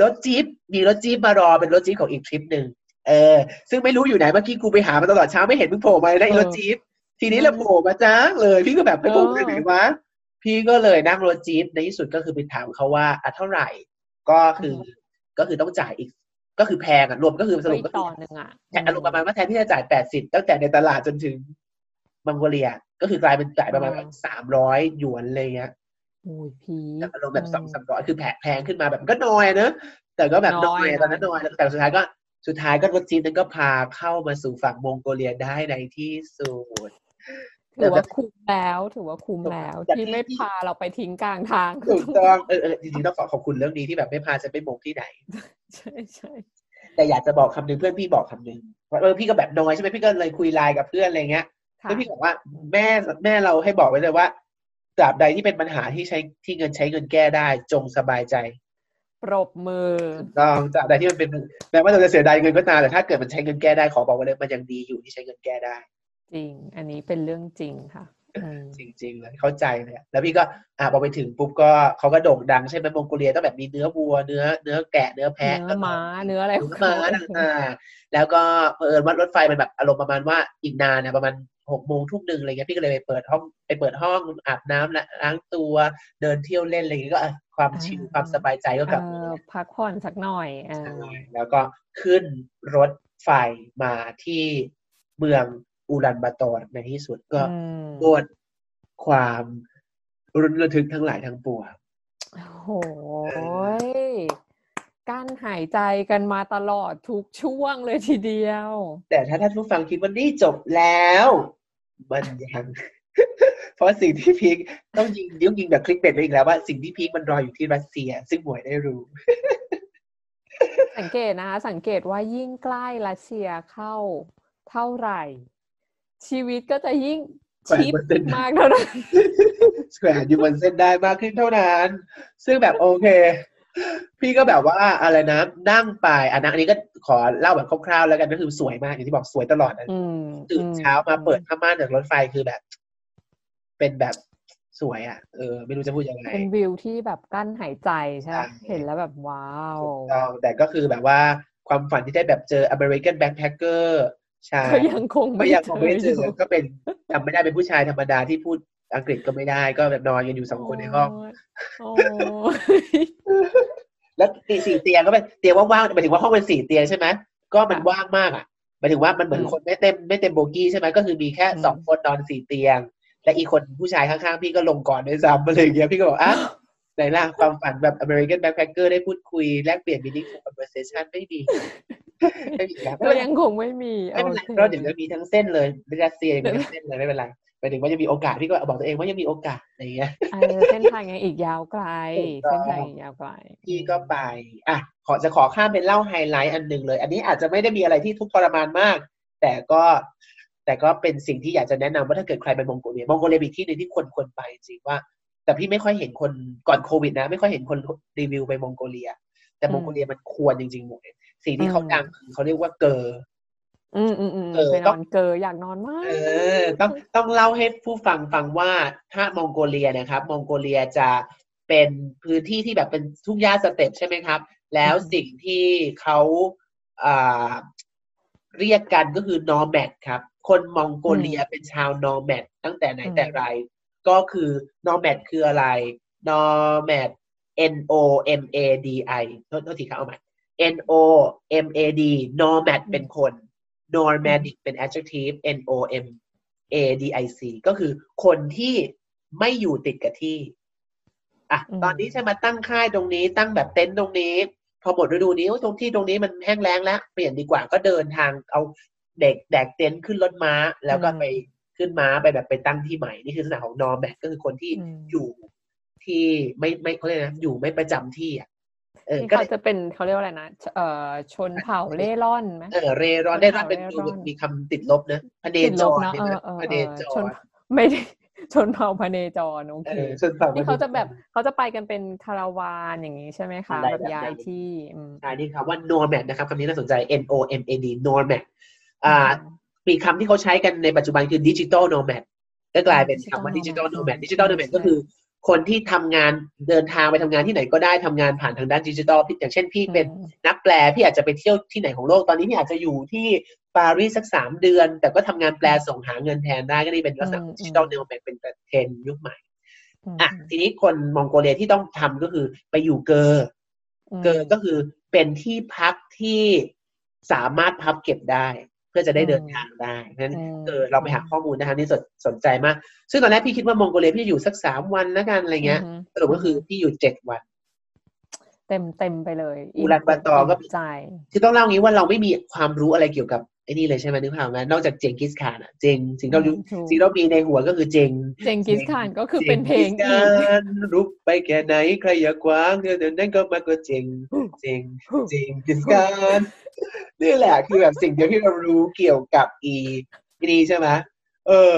รถจี๊ปมีรถจี๊ปมารอเป็นรถจี๊ปของอีกทริปหนึ่งเออ ซึ่งไม่รู้อยู่ไหนเมื่อกี้กูไปหามาตลอดเช้าไม่เห็นมึงโผล่มาเลยนะไอ้รถจี๊ปทีนี้แหละโผล่มาจ้าเลย พี่ก็แบบไปโผล่ไปไหนวะพี่ก็เลยนั่งรถจี๊ปในที่สุดก็คือไปถามเขาว่าอะเท่าไหร่ ก็คืออก็คือต้องจ่ายอีกก็คือแพงอะรวมก็คือสรุปอีก็กคืต่ออหนึ่งอะแทนอารมณ์ประมาณว่าแทนที่จะจ่ายแปดสิบตั้งแต่ในตลาดจนถึง มังโกเลีย ก็คือกลายเป็นจ่ายประมาณสามร้อยหยวนเลยเงี้ยโอ้ยพีอารมณ์แบบสองสามร้อยคือแพงแพงขึ้นมาแบบก็น้อยนะแต่ก็แบบน้อยตอนนั้นน้อยแล้วแต่สุดท้ายก็สุดท้ายก็รถจีนนั้นก็พาเข้ามาสู่ฝั่งมองโกเลียได้ในที่สุดถือว่าคุ้มแล้วถือว่าคุ้มแล้วแต่ที่ที่ไม่พาเราไปทิ้งกลางทางถูกต้องเออเออจริงๆต้องขอขอบคุณเรื่องนี้ที่แบบไม่พาจะไปมงที่ไหน ใช่ใช่แต่อยากจะบอกคำหนึ่งเพื่อนพี่บอกคำหนึ่งว่าเออพี่ก็แบบน้อยใช่ไหมพี่ก็เลยคุยไลน์กับเพื่อนอะไรเงี้ยค่ะ แล้วพี่บอกว่าแม่แม่เราให้บอกไว้เลยว่าตราบใดที่เป็นปัญหาที่ใช้ที่เงินใช้เงินแก้ได้ จงสบายใจ ปรบมือต้องตราบใดที่มันเป็นแม้ว่าเราจะเสียดายเงินก็ตามแต่ถ้าเกิดมันใช้เงินแก้ได้ขอบอกไว้เลยมันยังดีอยู่ที่ใช้เงินแก้ได้ จริง อันนี้เป็นเรื่องจริงค่ะอืมจริงๆเลยเข้าใจเลยอะแล้วพี่ก็อะพอไปถึงปุ๊บก็เขาก็โด่งดังใช่ไหมมองโกเลียต้องแบบมีเนื้อวัวเนื้อเนื้อแกะเนื้อแพะเนื้อม้าเนื้ออะไรเนื้อม้าต่างๆแล้วก็เผอิญว่ารถไฟมันแบบอารมณ์ประมาณว่าอีกนานเนี่ยประมาณ หกโมงทุ่มหนึ่งอะไรเงี้ยพี่ก็เลยไปเปิดห้องไปเปิดห้องอาบน้ำละล้างตัวเดินเที่ยวเล่นอะไรเงี้ยก็อะความชิลความสบายใจก็กลับเอมาอพักผ่อนสักหน่อยอ่าใช่แล้วก็ขึ้นรถไฟมาที่เมืองอูลันบาตอร์ในที่สุดก็อืมหมดความรุนระทึกทั้งหลายทั้งปวงโอ้โหยกั้นหายใจกันมาตลอดทุกช่วงเลยทีเดียว แต่ถ้าท่านผู้ฟังคิดว่านี่จบแล้ว มันยัง เพราะสิ่งที่พีคต้องยิงยิ้วยิงแบบคลิกเบ็ดไปอีกแล้วว่าสิ่งที่พีคมันรออยู่ที่รัสเซีย ซึ่งหมวยได้รู้ สังเกตนะคะ สังเกตว่ายิ่งใกล้รัสเซียเข้าเท่าไหร่ ชีวิตก็จะยิ่งแขวนชิปบนเส้นมากเท่านั้นแขวนอยู่บนเส้นได้มากขึ้นเท่านั้น ซึ่งแบบโอเค พี่ก็แบบว่าอะไรนะนั่งไปอันนั้นอันนี้ก็ขอเล่าแบบคร่าวๆแล้วกันก็คือสวยมากอย่างที่บอกสวยตลอดนะอืมตื่นเช้ามาเปิดผ้าม่านจากรถไฟคือแบบ เป็นแบบสวยอะเออไม่รู้จะพูดยังไงเป็นวิวที่แบบกั้นหายใจใช่ไหมใช่เห็นแล้วแบบว้าวถูกต้องแต่ก็คือแบบว่าความฝันที่ได้แบบเจอ American Backpacker ใช่ก็ยังคงก็ไม่ยังคงไม่เจออยู่ก็เป็นจำไม่ได้เป็นผู้ชายธรรมดาที่พูด อังกฤษก็ไม่ได้ก็แบบนอนกันอยู่สองคนในห้องโอ้ยแล้วตีสี่เตียงก็เป็นเตียงว่างๆหมายถึงว่าห้องเป็นสี่เตียงใช่ไหมก็มันว่างมากอะหมายถึงว่ามันเหมือนคนไม่เต็มไม่เต็มโบกี้ใช่ไหมก็คือมีแค่สองคนนอนสี่เตียง และอีกคนผู้ชายข้างๆ พี่ก็ลงก่อนด้วยซ้ำอะไรอย่างเงี้ยพี่ก็บอกอะไหนล่ะความฝันแบบ American Backpacker ได้พูดคุยแลกเปลี่ยน meaningful conversation ไม่มีไม่มีแล้วก็ยังคงไม่มีไม่เป็นไรโอคเพราะเดี๋ยวจะมีทั้งเส้นเลยรัสเซียยังมีทั้งเส้นเลยไม่เป็นไร หมายถึงว่ายังมีโอกาสพี่ก็บอกตัวเองว่ายังมีโอกาสอะไรอย่างเงี้ยเออเส้นทางยังอีกยาวไกลถูกต้องเส้นทางอีกยาวไกลพี่ก็ไปอะขอจะขอข้ามเป็นเล่าไฮไลท์อันหนึ่งเลย อันนี้อาจจะไม่ได้มีอะไรที่ทุกข์ทรมานมาก แต่ก็แต่ก็เป็นสิ่งที่อยากจะแนะนำว่าถ้าเกิดใครไปมองโกเลียมองโกเลียเป็นที่หนึ่งที่คนควรไปจริงว่า แต่พี่ไม่ค่อยเห็นคนก่อนโควิด นะ ไม่ค่อยเห็นคนรีวิวไปมองโกเลีย แต่มองโกเลียมันควรจริงๆหมดสิ่งที่เขาดังคือเขาเรียกว่าเกอร์ อืมอืมอืมเออต้องไปนอนเกออยากนอนมาก เออ ต้องต้องเล่าให้ผู้ฟังฟังว่าถ้ามองโกเลียนะครับ มองโกเลียจะเป็นพื้นที่ที่แบบเป็นทุ่งหญ้าสเต็ปใช่ไหมครับ แล้วอืมสิ่งที่เขาอ่าเรียกกันก็คือ nomad ครับ คนมองโกเลียเป็นชาว nomad ตั้งแต่ไหนแต่ไร ก็คือ nomad คืออะไร nomad N O M A D I โทษโทษทีครับเอาใหม่ N O M A D nomad เป็นคน nomadic เป็น adjective N O M A D I C ก็คือคนที่ไม่อยู่ติดกับที่อะอืมตอนนี้ฉันมาตั้งค่ายตรงนี้ ตั้งแบบเต็นท์ตรงนี้ พอหมดฤดูนี้โอ้ยตรงที่ตรงนี้มันแห้งแล้งแล้ว เปลี่ยนดีกว่าก็เดินทางเอาเด็กแดกเต็นท์ขึ้นรถม้า แล้วก็อืมไปขึ้นม้าไปแบบไปตั้งที่ใหม่นี่คือลักษณะของ nomad ก็คือคนที่อืมอยู่ที่ไม่ไม่เขาเรียกนะอยู่ไม่ประจำที่อะ เออนี่ก็เขาจะเป็นเขาเรียกว่าอะไรนะเอ่อชนเผ่าเล่ร่อนไหมเออเรรอนได้รับเป็นเร่ดูร่อนมีคำติดลบนะพเนติดจลบรนะเนี่ยเออนะเออพเอเนอจชนรไม่ได้ชนเผ่าพเนจรโอเอเคอส่วนฝั่งนี่เขาจะแบบเขาจะไปกันเป็นคาราวานอย่างนี้ใช่ไหมคะอะไรแบบแบบย้ายนั้นที่อืมใช่นี่ครับว่า nomad นะครับคำนี้น่าสนใจ N O M A D nomad อ่ามีคำที่เขาใช้กันในปัจจุบันคือ digital nomad ก็กลายเป็นคำว่า digital digital nomad nomad digital ใช่ nomad ใช่ก็คือ คนที่ทำงานเดินทางไปทำงานที่ไหนก็ได้ทำงานผ่านทางด้านดิจิทัลอย่างเช่นพี่เป็นอืมนักแปลพี่อาจจะไปเที่ยวที่ไหนของโลกตอนนี้พี่อาจจะอยู่ที่ปารีสสักสามเดือน แต่ก็ทำงานแปลส่งหาเงินแทนได้ก็นี่เป็นลักษณะอืม digital nomad เป็นเทรนด์ยุคใหม่อืมอะทีนี้คนมองโกเลียที่ต้องทำก็คือไปอยู่เกอร์มเกอร์ก็คือเป็นที่พักที่สามารถพับเก็บได้ เพื่อจะได้เดินทางได้เพราะฉะนั้นอืมเกอร์เราไปหาข้อมูลนะคะนี่สนสนใจมาก ซึ่งตอนแรกพี่คิดว่ามองโกเลียพี่จะอยู่สักสามวันแล้วกันอะไรเงี้ยอืมสรุปก็คือพี่อยู่เจ็ดวันเต็มเต็มไปเลยอูลันบาตอร์ก็มใจ คือต้องเล่างี้ว่าเราไม่มีความรู้อะไรเกี่ยวกับ ไอ้นี่เลยใช่ไหมนึกภาพไหมนอกจากเจงกิสข่านอะเจงสิ่งที่เรารู้ถูกสิ่งที่เรามีในหัวก็คือเจงเจงกิสข่านก็คือเป็นเพลงจอีกิสกข่านรุกไปแค่ไหนใครอยากกว้างเดินเดินนั่นก็มาก็เจงเจงเจงกิสข่านนี่แหละคือแบบสิ่งเดียวที่เรารู้เกี่ยวกับอีอีนี่ใช่ไหมเออ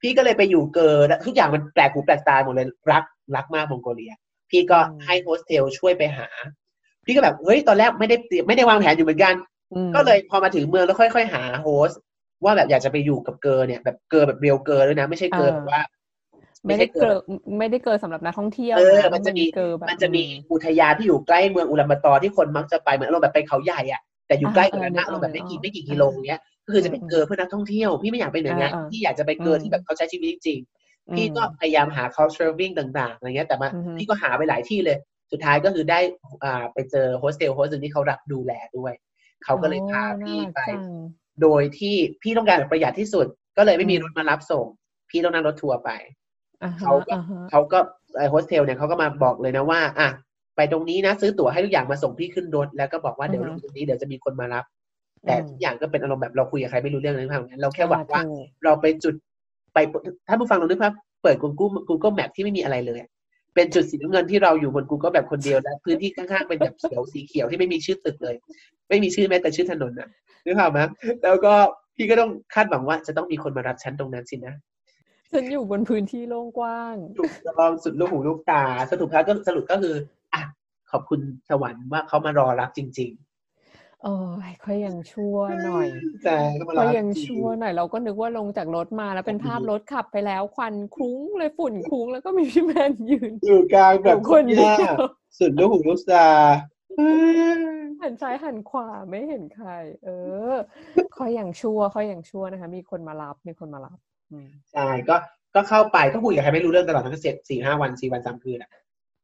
พี่ก็เลยไปอยู่เกอร์ทุกอย่างมันแปลกหูแปลกตาหมดเลยรักรักมากมองโกเลีย พี่ก็อืมให้โฮสเทลช่วยไปหา พี่ก็แบบเฮ้ยตอนแรกไม่ได้เตรียมไม่ได้วางแผนอยู่เหมือนกันอืม ก็เลยพอมาถึงเมืองแล้วค่อย ๆ หา hostว่าแบบอยากจะไปอยู่กับเกอร์เนี่ยแบบเกอร์แบบ real เกอร์ด้วยนะ ไม่ใช่เกอร์แบบว่าไม่ได้เกอร์ไม่ได้เกอร์สำหรับนักท่องเที่ยวเออนะมันจะมีเกอร์แบบมันจะมีอุทยานที่อยู่ใกล้เมืองอุลันบาตอร์ที่คนมักจะไปเหมือนอารมณ์แบบไปเขาใหญ่อะแต่อยู่ใกล้กว่านั้นนะอ่าอารมณ์แบบไม่นึกอกี่อกไม่กี่กิโลอย่างเงี้ยก็คือจะเป็นอืมเกอร์เพื่อนักท่องเที่ยวพี่ไม่อยากไปเหนืองานอ่าอ่าพี่อยากจะไปเกอร์อืมที่แบบเขาใช้ชีวิตจริงๆพี่ก็พยายามหา couchsurfing ต่างๆอะไรเงี้ยแต่มาอือฮึพี่ก็หาไปหลายที่เลย สุดท้ายก็คือได้อ่าไปเจอโฮสเทล host หนึ่งที่เขารับดูแลด้วย เขาก็เลยพาโอ้พี่น่ารักไปจังโดยที่พี่ต้องการแบบประหยัดที่สุด ก็เลยไม่มีอืมรถมารับส่ง พี่ต้องนั่งรถทัวร์ไปอ่าฮะเขาก็อ่าฮะเขาก็ไอโฮสเทลเนี่ยเขาก็มาบอกเลยนะว่าอะไปตรงนี้นะซื้อตั๋วให้ทุกอย่างมาส่งพี่ขึ้นรถแล้วก็บอกว่าเดี๋ยวลงตรงนี้เดี๋ยวจะมีคนมารับ แต่ทุกอย่างก็เป็นอารมณ์แบบเราคุยกับใครไม่รู้เรื่องเลยนะครับเราแค่หวังว่าถูกเราไปจุดไปถ้าผู้ฟังลองนึกภาพเปิด Google Google Map ที่ไม่มีอะไรเลย เป็นจุดสีน้ำเงินที่เราอยู่บน Google แบบคนเดียวและพื้นที่ข้างๆเป็นแบบเขียวสีเขียวที่ไม่มีชื่อตึกเลย ไม่มีชื่อแม้แต่ชื่อถนนนะนึกภาพไหมแล้วก็พี่ก็ต้องคาดหวังว่าจะต้องมีคนมารับฉันตรงนั้นสินะฉันอยู่บนพื้นที่โล่งกว้างถูกต้องสุดลูกหูลูกตาสรุปแล้วก็สรุปก็คืออะขอบคุณสวรรค์ว่าเขามารอรับจริงโอ้ยค่อยยังชั่วหน่อยๆแต่เขามาก็รับยังจริงชั่วหน่อย เราก็นึกว่าลงจากรถมาแล้วเป็นภาพอืมรถขับไปแล้วควันคลุ้งเลยฝุ่นคลุ้งแล้วก็มีพี่แมนยืน อยู่กลางแบบอยู่คนเดียวหญ้าสุดลูกหูลูกตา หันซ้ายหันขวาไม่เห็นใคร เออค่อยยังชั่วค่อยยังชั่วนะคะ มีคนมารับ มีคนมารับอืมใช่ก็ก็เข้าไปก็คุยกับใครไม่รู้เรื่องตลอดทั้งเจ็ดสี่ห้าวันสี่วันสามคืนอะ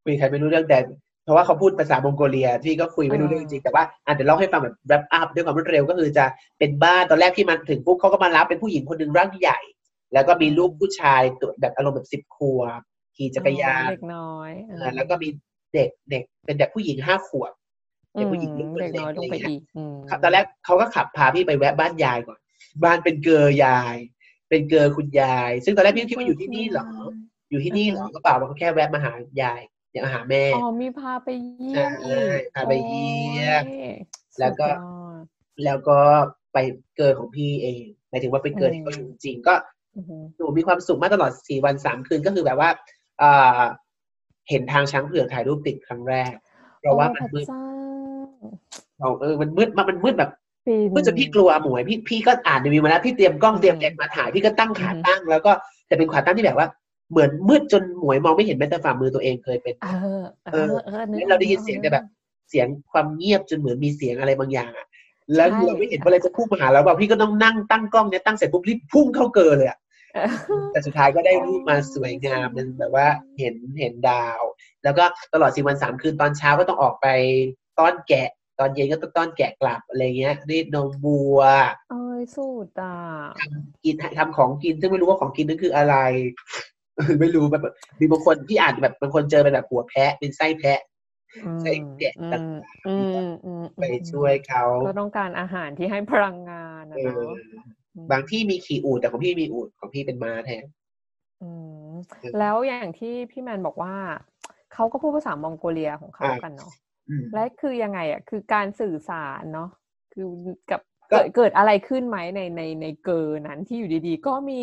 คุยกับใครไม่รู้เรื่องแต่เพราะว่าเขาพูดภาษามองโกเลียที่ก็คุยไม่รู้เรื่องจริงแต่ว่าอะเดี๋ยวเล่าให้ฟังแบบ wrap up ด้วยความรวดเร็วก็คือจะเป็นบ้านตอนแรกที่มาถึงปุ๊บเขาก็มารับเป็นผู้หญิงคนหนึ่งร่างใหญ่ แล้วก็มีลูกผู้ชายตัวแบบอารมณ์แบบสิบขวบขี่จักรยานเด็กน้อยเออแล้วก็มี เด็กเด็กเป็นแบบผู้หญิงห้าขวบอืเป็นมผู้หญิงลูกคนเด็กเล็กน้อยลงไปอะไรเงี้ยอีกอืมครับตอนแรกเขาก็ขับพาพี่ไปแวะบ้านยายก่อน บ้านเป็นเกอร์ยาย เป็นเกอร์คุณยาย ซึ่งตอนแรกพี่คิดว่าอยู่ที่นี่เหรอ อยู่ที่นี่เหรอก็เปล่ามันก็แค่แวะมาหายายอยากมาหาแม่อ๋อมีพาไปเยี่ยมอีกใช่พาไปเยี่ยมโอ้ยแล้วก็สุดยอดแล้วก็ไปเกอร์ของพี่เองหมายถึงว่าไปเกอร์ที่เขาอยู่จริงๆก็อือหือหนูมีความสุขมากตลอดสี่วันสามคืนก็คือแบบว่าอ่า เห็นทางช้างเผือกถ่ายรูปติดครั้งแรก เพราะว่ามันโอ้พมืดเจ้าเราเออมันมืดมากมันมืดแบบฟินเพื่อจะพี่กลัวหมวยพี่พี่ก็อ่านรีวิวมาแล้วพี่เตรียมกล้องอืมเตรียมแกงมาถ่ายพี่ก็ตั้งขาอืมตั้ง แล้วก็แต่เป็นขาตั้งที่แบบว่าเหมือนมืดจนหมวยมองไม่เห็นแม้แต่ฝ่ามือตัวเองเคยเป็น เออ เอเอออเออนึกแล้วเราได้ยินออกเสียงนึกแต่แบบออกเสียงความเงียบจนเหมือนมีเสียงอะไรบางอย่างอะแล้วใช่เราไม่เห็นว่าอะไรจะพุ่งมาหาเราแบบพี่ก็ต้องนั่งตั้งกล้องเนี่ยตั้งเสร็จปุ๊บรีบพุ่งเข้าเกินเลยอะเออ แต่สุดท้ายก็ได้รูปมาสวยงามมันแบบว่าเห็นเห็นดาว แล้วก็ตลอดสี่วันสามคืนตอนเช้าก็ต้องออกไปต้อนแกะ ตอนเย็นก็ต้องต้อนแกะกลับอะไรเงี้ยรีดนมวัวเอ้ยสูตรอะกินทำของกินซึ่งไม่รู้ว่าของกินนั่นคืออะไร ไม่รู้แบบมีบางคนที่อ่านแบบบางคนเจอเป็นแบบหัวแพะเป็นไส้แพะอืมใส่แกะอืต่างมอืมอืมไปช่วยเขาก็ต้องการอาหารที่ให้พลังงานนะเอเนาะอ บางที่มีขี่อูดแต่ของพี่มีอูดของพี่เป็นม้าแทนอืมเออแล้วอย่างที่พี่แมนบอกว่าเขาก็พูดภาษามองโกเลียของเขาอ่ากันเนาะอืมและคือยังไงอะคือการสื่อสารเนาะคือกับก็เกิดเกิดอะไรขึ้นไหมในในในเกินนั้นที่อยู่ดีๆ ก็มี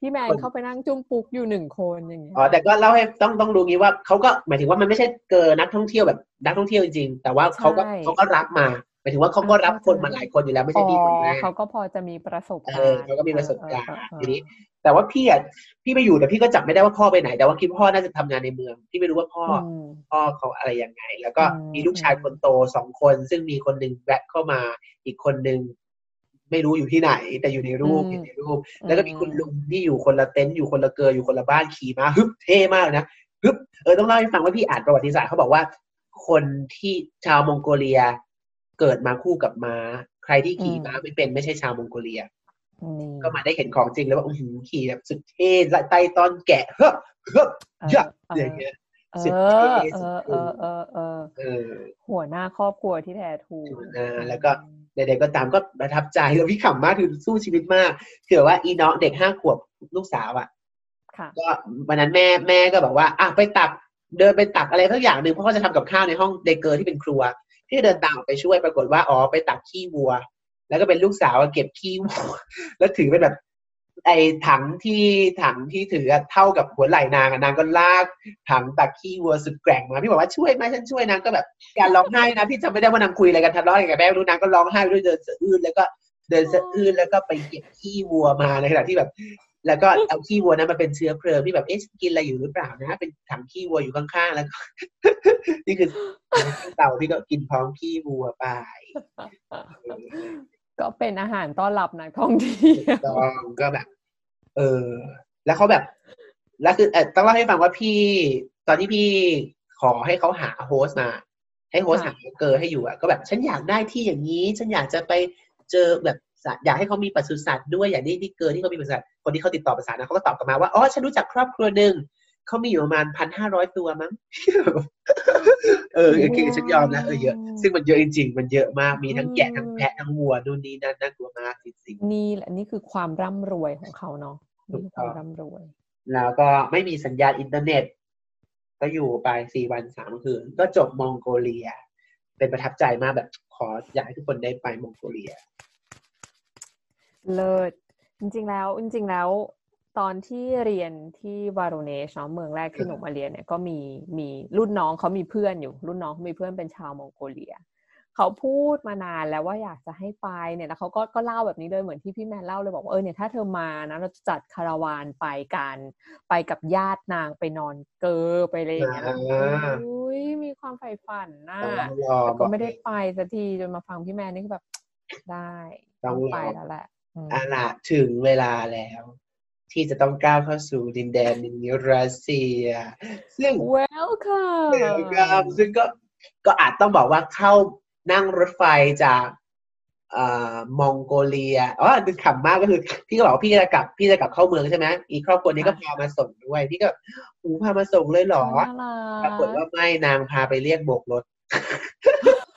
พี่แมนคนเข้าไปนั่งจุ้มปุ๊กอยู่หนึ่งคนอย่างเงี้ยอ๋อแต่ก็เล่าให้ต้องต้องรู้งี้ว่าเขาก็หมายถึงว่ามันไม่ใช่เกินนักท่องเที่ยวแบบนักท่องเที่ยวจริงๆแต่ว่าเขาก็เขาก็รับมา หมายถึงว่าเขาก็รับคนมาหลายคนอยู่แล้วไม่ใช่พี่คนแรกเขาก็พอจะมีประสบเอการอณ์เขาก็มีประสบการณ์เออเออเออทีนี้ แต่ว่าพี่อะพี่ไปอยู่แต่พี่ก็จับไม่ได้ว่าพ่อไปไหน แต่ว่าคิดว่าพ่อน่าจะทำงานในเมือง พี่ไม่รู้ว่าพ่ออมพ่อเขาอะไรยังไง แล้วก็อืมมีลูกชายคนโตสองคน ซึ่งมีคนหนึ่งแวะเข้ามาอีกคนหนึ่งไม่รู้อยู่ที่ไหน แต่อยู่ในรูปอืมเห็นในรูป แล้วก็มีคุณลุงที่อยู่คนละเต็นท์อยู่คนละเกออยู่คนละบ้านขี่ม้าฮึบเท่มากนะฮึบเออต้องเล่าให้ฟังว่าพี่อ่านประวัติศาสตร์เขาบอกว่า คนที่ชาวมองโกเลีย เกิดมาคู่กับม้า ใครที่ขี่ม้าไม่เป็นไม่ใช่ชาวมองโกเลียนี่ก็มาได้เห็นของจริงแล้วว่าอื้อหือขี่แบบสุดเท่และไต้ตอนแกะเฮ้อเฮ้อเออเยอะเอออย่างเงี้ยเอสุดอเท่เอสุดอคูเอลอเออเออเออ หัวหน้าครอบครัวที่แท้ถูกหัวหน้าแล้วก็ใดๆก็ตามก็ประทับใจแล้วพี่ขำมากคือสู้ชีวิตมากคือแบบว่าอีน้องเด็กห้าขวบลูกสาวอะค่ะก็วันนั้นแม่แม่ก็แบบว่าอะไปตักเดินไปตักอะไรสักอย่างหนึ่งเพราะเขาจะทำกับข้าวในห้องเดเกอร์ที่เป็นครัว พี่เดินตามออกไปช่วยปรากฏว่าอ๋อไปตักขี้วัว แล้วก็เป็นลูกสาวเก็บขี้วัวแล้วถือเป็นแบบไอ้ถังที่ถังที่ถือเท่ากับหัวไหล่นางนางก็ลากถังตักขี้วัวสุดแกร่งมาพี่บอกว่าช่วยไหมฉันช่วยนางก็แบบการร้องไห้นะพี่จำไม่ได้ว่านางคุยอะไรกันทะเลาะอะไรกับแม่รู้นางก็ร้องไห้ด้วยเดินสะอื้นแล้วก็เดินสะอื้นแล้วก็ไปเก็บขี้วัวมาในขณะที่แบบ แล้วก็เอาขี้วัวนั้นมาเป็นเชื้อเพลิงพี่แบบเอ๊ะฉันกินอะไรอยู่หรือเปล่านะเป็นถังขี้วัวอยู่ข้างๆแล้วก็นี่คือเต่าพี่ก็กินพร้อมขี้วัวไปก็เป็นอาหารต้อนรับนักท่องเที่ยวต้องก็แบบ เออ แล้วเขาแบบ แล้วคือเออต้องเล่าให้ฟังว่าพี่ ตอนที่พี่ขอให้เขาหา host มา ให้ host หาเกอร์ให้อยู่อะก็แบบ ฉันอยากได้ที่อย่างนี้ ฉันอยากจะไปเจอแบบสัตว์ อยากให้เขามีปศุสัตว์ด้วยอยากได้ที่เกอร์ที่เขามีปศุสัตว์คนที่เขาติดต่อประสานนะเขาก็ตอบกลับมาว่าอ๋อฉันรู้จักครอบครัวหนึ่งเขามีอยู่ประมาณพันห้าร้อยตัวมั้ง เออโอเคฉันยอมนะเออเยอะ ซึ่งมันเยอะจริงๆ มันเยอะมาก มีทั้งแกะทั้งแพะทั้งวัวนู่นนี่นั่นน่ากลัวมากจริงนี่แหละนี่คือความร่ำรวยของเขาเนาะถูนี่กคือต้คองวามร่ำรวยๆแล้วก็ไม่มีสัญญาณอินเทอร์เน็ต ก็อยู่ไปสี่วันสามคืน ก็จบมองโกเลีย เป็นประทับใจมากแบบขออยากให้ทุกคนได้ไปมองโกเลีย เลิศจริงๆแล้ว จริง ๆ แล้ว ตอนที่เรียนที่วาโรเนชเนาะเมืองแรกที่หนูมาเรียนเนี่ยก็มีมีรุ่นน้องเขามีเพื่อนอยู่ รุ่นน้องเขามีเพื่อนเป็นชาวมองโกเลียเขาพูดมานานแล้วว่าอยากจะให้ไปเนี่ยแล้วเขาก็ก็เล่าแบบนี้เลยเหมือนที่พี่แมนเล่าเลยบอกว่าเออเนี่ยถ้าเธอมานะเราจะจัดคาราวานไปกันไปกับญาตินางไปนอนเกอไปอะไรอย่างเงี้ยแล้วอ่าอุ้ยมีความใฝ่ฝันน่ะต้องรอแต่บก็อกไม่ได้ไปสักทีจนมาฟังพี่แมนนี่คือแบบได้ต้องไปรอแล้วแหละ อืมอาละถึงเวลาแล้ว ที่จะต้องก้าวเข้าสู่ดินแดนนิวรัสเซีย ซึ่ง welcome ครับซึ่งก็ก็อาจต้องบอกว่าเข้านั่งรถไฟจากเอ่อมองโกเลียอ๋อดึงขำมากก็คือ พี่ก็บอกว่าพี่จะกลับพี่จะกลับเข้าเมืองใช่ไหมอีกครอบครัวนี้ก็พามาส่งด้วย พี่ก็หูพามาส่งเลยเหรอน่าปรากฏรัว่ากไม่นางพาไปเรียกโบกรถ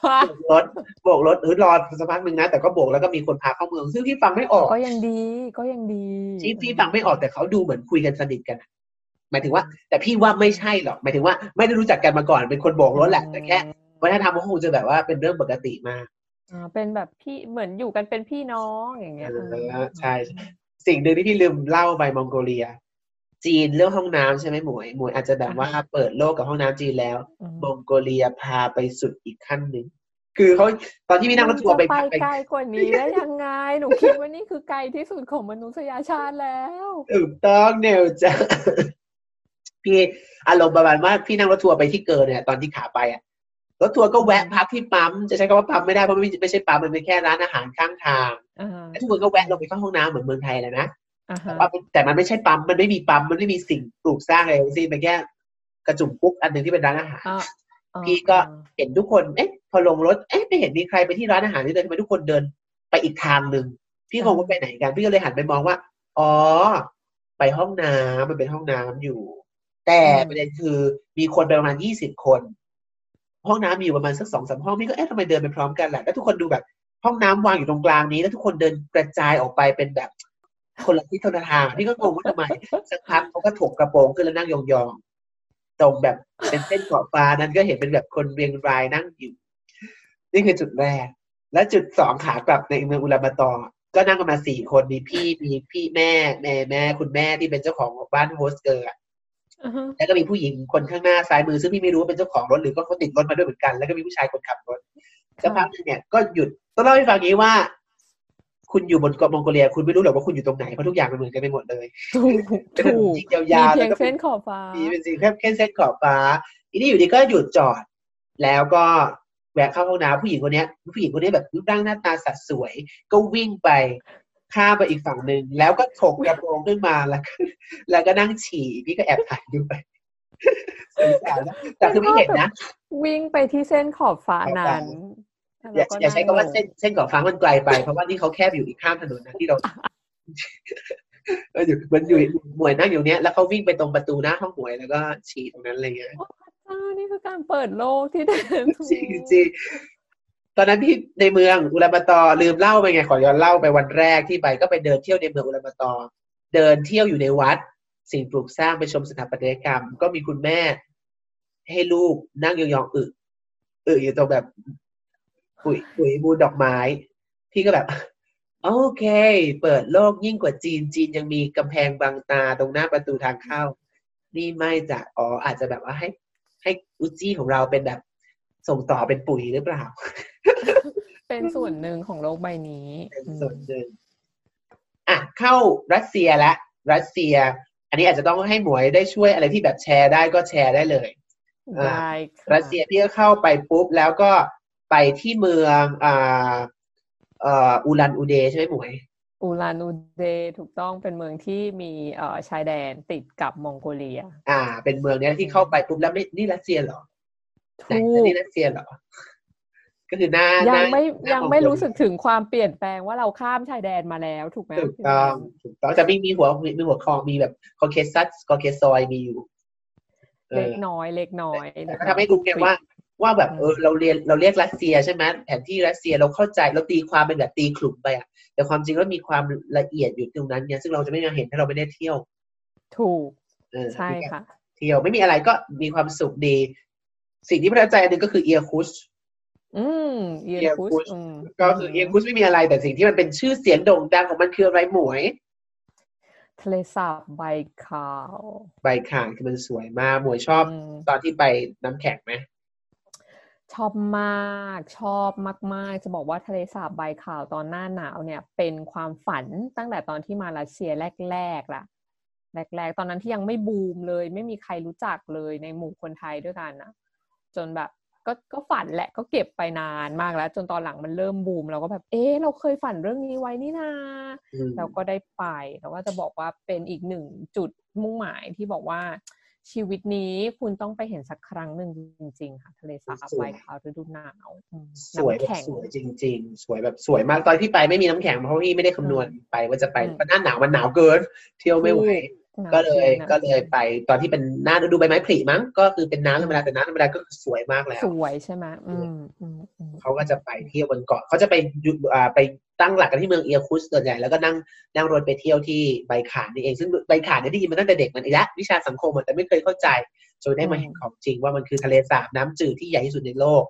ค่ะโบกรถโบกรถเออรอสักพักหนึ่งนะ แต่ก็โบกแล้วก็มีคนพาเข้าเมือง ซึ่งพี่ฟังไม่ออก ก็ยังดีก็ยังดีที่พี่ฟังไม่ออกแต่เขาดูเหมือนคุยกันสนิทกันอะหมายถึงว่า แต่พี่ว่าไม่ใช่หรอกหมายถึงว่าไม่ได้รู้จักกันมาก่อนเป็นคนโบกรถแหละแต่แค่วัฒนธรรมเขาคงจะแบบว่าเป็นเรื่องปกติมากอ่าเป็นแบบพี่เหมือนอยู่กันเป็นพี่น้องอย่างเงี้ยเอออืมใช่สิ่งหนึ่งที่พี่ลืมเล่าไปมองโกเลีย จีนเรื่องห้องน้ำใช่ไหมหมวยหมวยอาจจะแบบว่าเปิดโลกกับห้องน้ำจีนแล้วอืมมองโกเลียพาไปสุดอีกขั้นหนึ่ง คือเขาตอนที่พี่นั่งรถทัวร์ไปไปไกลกว่านี้ได้ยังไง หนูคิดว่านี่คือไกลที่สุดของมนุษยชาติแล้วถูกต้องเนวจ้ะพี่อารมณ์ประมาณว่าพี่นั่งรถทัวร์ไปที่เกินเนี่ยตอนที่ขาไปอะรถทัวร์ก็แวะพักที่ปั๊มจะใช้คำว่าปั๊มไม่ได้เพราะไม่ไม่ใช่ปั๊มมันเป็นแค่ร้านอาหารข้างทางอ่าแล้วทุกคนก็แวะลงไปเข้าห้องน้ำเหมือนเมืองไทยเลยนะอ่าแต่ฮะว่าแต่มันไม่ใช่ปั๊มมันไม่มีปั๊มมันไม่มีสิ่งปลูกสร้างอะไรทั้งสิ้นเป็นแค่กระจุ่มปุ๊กอันหนึ่งที่เป็นร้านอาหารอ่าอ่า พี่ก็เห็นทุกคนเอ๊ะพอลงรถเอ๊ะไม่เห็นมีใครไปที่ร้านอาหารนี่เลยทำไมทุกคนเดินไปอีกทางหนึ่งพี่งงว่าไปไหนกัน พี่ก็เลยหันไปมองว่า อ๋อ ไปห้องน้ำมันเป็นห้องน้ำอยู่ แต่ประเด็นคือมีคนไปประมาณยี่สิบคน ห้องน้ำมีอยู่ประมาณสักสองสามห้องพี่ก็เอ๊ะทำไมเดินไปพร้อมกันล่ะแล้วทุกคนดูแบบ ห้องน้ำวางอยู่ตรงกลางนี้ แล้วทุกคนเดินกระจายออกไปเป็นแบบคนละทิศคนละทางพี่ก็งงว่าทำไมสักพักเขาก็ถกกระโปรงขึ้นแล้วนั่งยองๆ ตรงแบบเป็นเส้นขอบฟ้านั้นก็เห็นเป็นแบบคนเรียงรายนั่งอยู่ นี่คือจุดแรก และจุดสองขากลับในเมืองอุลาบาตอร์ก็นั่งกันมาสี่คนมีพี่มีพี่แม่แม่แม่ คุณแม่ที่เป็นเจ้าของบ้าน host เกอร์อ่าฮะแล้วก็มีผู้หญิงคนข้างหน้าซ้ายมือซึ่งพี่ไม่รู้ว่าเป็นเจ้าของรถหรือก็เขาติดรถมาด้วยเหมือนกัน แล้วก็มีผู้ชายคนขับรถสักพักหนึงเนี่ยก็หยุดต้องเล่าให้ฟังอย่างนี้ว่า คุณอยู่บนเกาะมองโกเลีย คุณไม่รู้หรอกว่าคุณอยู่ตรงไหน เพราะทุกอย่างมันเหมือนกันไปหมดเลยถูกเป็นถนถูนกจริงยาวๆมีแล้วเพียงก็เส้นขอบฟ้ามีเป็นสีแค่แค่เส้นขอบฟ้าทีนี้อยู่ดีก็หยุดจอด แล้วก็แวะเข้าห้องน้ำผู้หญิงคนเนี้ยผู้หญิงคนนี้แบบรูปร่างหน้าตาสัดสวย ก็วิ่งไปข้ามไปอีกฝั่งหนึ่งแล้วก็ถกกระโปรงขึ้นมาแล้วก็แล้วก็นั่งฉี่พี่ก็แอบถ่ายด้วยสงสารนะแต่คือไม่เห็นนะ วิ่งไปที่เส้นขอบฟ้าขอบฟ้านั้น อย่าแล้วก็อย่าใช้คำว่านั่งลงเส้นเส้นขอบฟ้ามันไกลไป เพราะว่านี่เขาแคบอยู่อีกข้ามถนนนะที่เราเอออยู่มันอยู่หมวยนั่งอยู่เนี้ยแล้วเขาวิ่งไปตรงประตูหน้าห้องหมวยแล้วก็ฉี่ตรงนั้นอะไรเงี้ยอ่านี่คือการเปิดโลกที่แท้ทรูจริงจริงตอนนั้นพี่ในเมืองอุลาบาตอร์ลืมเล่าไปไงขอย้อนเล่าไปวันแรกที่ไปก็ไปเดินเที่ยวในเมืองอุลาบาตอร์เดินเที่ยวอยู่ในวัด สิ่งปลูกสร้างไปชมสถาปัตยกรรม ก็มีคุณแม่ ให้ลูกนั่งยองๆอึอึอยู่ตรงแบบ ปุ๋ยปุ๋ยบูนดอกไม้ พี่ก็แบบ โอเค เปิดโลกยิ่งกว่าจีนจีนยังมีกำแพงบังตาตรงหน้าประตูทางเข้า นี่ไม่จะอ๋ออาจจะแบบว่าให้ ให้อุจิของเราเป็นแบบ ส่งต่อเป็นปุ๋ยหรือเปล่า เป็นส่วนหนึ่งของโลกใบนี้เป็นส่วนหนึ่งอะเข้ารัสเซียละรัสเซีย อันนี้อาจจะต้องให้หมวยได้ช่วยอะไรที่แบบแชร์ได้ก็แชร์ได้เลยอืมได้ค่ะรัสเซียพี่ก็เข้าไปปุ๊บแล้วก็ ไปที่เมืองอ่าเอ่ออูลันอูเดใช่ไหมหมวยอูลานอูเดถูกต้องเป็นเมืองที่มีเอ่อชายแดนติดกับมองโกเลีย อ่า เป็นเมืองเนี้ยที่เข้าไปปุ๊บแล้วไม่นี่รัสเซียเหรอไหนถูกนี่รัสเซียเหรอก็คือหน้าหยังน้าไม่หน้ายังของไม่คนรู้สึกถึงความเปลี่ยนแปลงว่าเราข้ามชายแดนมาแล้วถูกไหมถูกต้องถูกต้องแต่ไม่มีหัวมีหัวคอมีแบบคอเคซัสคอเคซอยด์มีอยู่เอเล็อกน้อยเล็กน้อยแต่ก็ทำให้รู้ไงว่า ว่าแบบเออเราเรียนเราเรียกรัสเซียใช่ไหมแผนที่รัสเซียเราเข้าใจเราตีความเป็นแบบตีขลุ่มไปอะแต่ความจริงแล้วมีความละเอียดอยู่ตรงนั้นไงซึ่งเราจะไม่มาเห็นถ้าเราไม่ได้เที่ยว ถูกเออใช่ค่ะ เที่ยวไม่มีอะไรก็มีความสุขดี สิ่งที่ประทับใจอันหนึงก็คือเอียคุชอืมเอียเอียคุคุสชอืมก็คือเอียคุชไม่มีอะไรแต่สิ่งที่มันเป็นชื่อเสียงโด่งดังของมันคืออะไรหมวยทะเลสาบไบคาว ใบข่างคือมันสวยมากหมวยชอบอืมตอนที่ไปน้ำแข็งไหม ชอบมากชอบมาก ๆ จะบอกว่าทะเลสาบไบคาวตอนหน้าหนาวเนี่ย เป็นความฝันตั้งแต่ตอนที่มารัสเซียแรกๆล่ะแรกๆ ตอนนั้นที่ยังไม่บูมเลย ไม่มีใครรู้จักเลยในหมู่คนไทยด้วยกันนะจนแบบก็ก็ฝันแหละก็เก็บไปนานมากแล้ว จนตอนหลังมันเริ่มบูมเราก็แบบ เอ๊ะเราเคยฝันเรื่องนี้ไว้นี่นาอืมแล้วก็ได้ไปแล้วก็จะบอกว่าเป็นอีกหนึ่งจุดมุ่งหมายที่บอกว่า ชีวิตนี้คุณต้องไปเห็นสักครั้งหนึ่งจริง ๆ ค่ะ ทะเลสาบไวคาวฤดูหนาวอืมสวยน้ำแบบแข็งสวยจริง ๆ สวยแบบสวยมากตอนที่ไปไม่มีน้ำแข็งเพราะพี่ไม่ได้คำนวณไปว่าจะไปอืมเพราะหน้าหนาวมันหนาวเกิน เที่ยวไม่ไหวหนาวก็เลยจริงนะก็เลยไปตอนที่เป็นหน้าฤดูใบไม้ผลิมั้งก็คือเป็นน้ำธรรมดาแต่น้ำธรรมดาก็คือสวยมากแล้ว สวยใช่ไหมอืมอืมอืมเขาก็จะไปเที่ยวบนเกาะเขาจะไปอยู่อ่าไป ตั้งหลักกันที่เมืองเอียคุสส่วนใหญ่แล้วก็นั่งนั่งรถไปเที่ยวที่ไบขานนี่เอง ซึ่งไบขานเนี่ยได้ยินมาตั้งแต่เด็กมันอีกแล้ววิชาสังคมอะแต่ไม่เคยเข้าใจจนได้มาเห็นของจริงว่ามันคือทะเลสาบน้ำจืดที่ใหญ่ที่สุดในโลก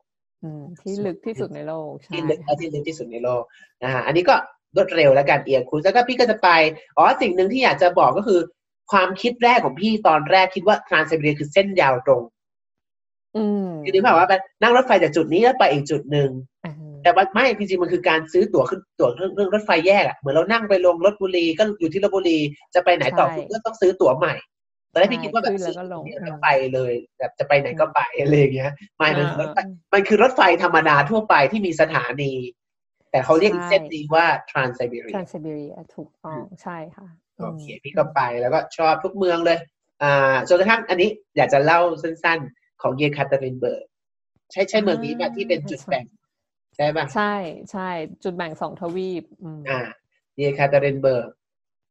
อืมที่ลึกที่สุดในโลกใช่ที่ลึกและที่ลึกที่สุดในโลกนะฮะอันนี้ก็รวดเร็วแล้วกันเอียคุสแล้วก็พี่ก็จะไปอ๋อสิ่งหนึ่งที่อยากจะบอกก็คือ ความคิดแรกของพี่ตอนแรกคิดว่าทรานซิเบียคือเส้นยาวตรงอืมคือนึกภาพว่าแบบนั่งรถไฟจากจุดนี้แล้วไปอีกจุดหนึ่งอ่า แต่ว่าไม่จริงๆมันคือการซื้อตั๋วขึ้นตั๋วเรื่องเรื่องรถไฟแยกอะเหมือนเรานั่งไปลงรถบุรีก็อยู่ที่ลบบุรีจะไปไหนต่อคุณก็ต้องซื้อตั๋วใหม่ตอนแรกพี่คิดว่าแบบขึ้นแล้ซื้วอก็ลงตั๋วแล้วไปเลย แบบจะไปไหนก็ไปอะไรอย่างเงี้ยไม่มันคือรถไฟอ่ามันคือรถไฟธรรมดาทั่วไปที่มีสถานี แต่เขาเรียกอีกใช่เส้นนี้ว่า Trans Siberia ทรานซิเบเรียถูกต้องใช่ค่ะโอเคพี่ก็ไปแล้วก็ชอบทุกเมืองเลย อ่าจนกระทั่งอันนี้อยากจะเล่าสั้นๆ ของเยคาเตอรินเบิร์กใช่ใช่เมืองนี้ป่ะที่เป็นจุดแบ่ง ใช่ป่ะใช่ใช่จุดแบ่งสองทวีปอืมอ่าเยคาเตอรินเบิร์ก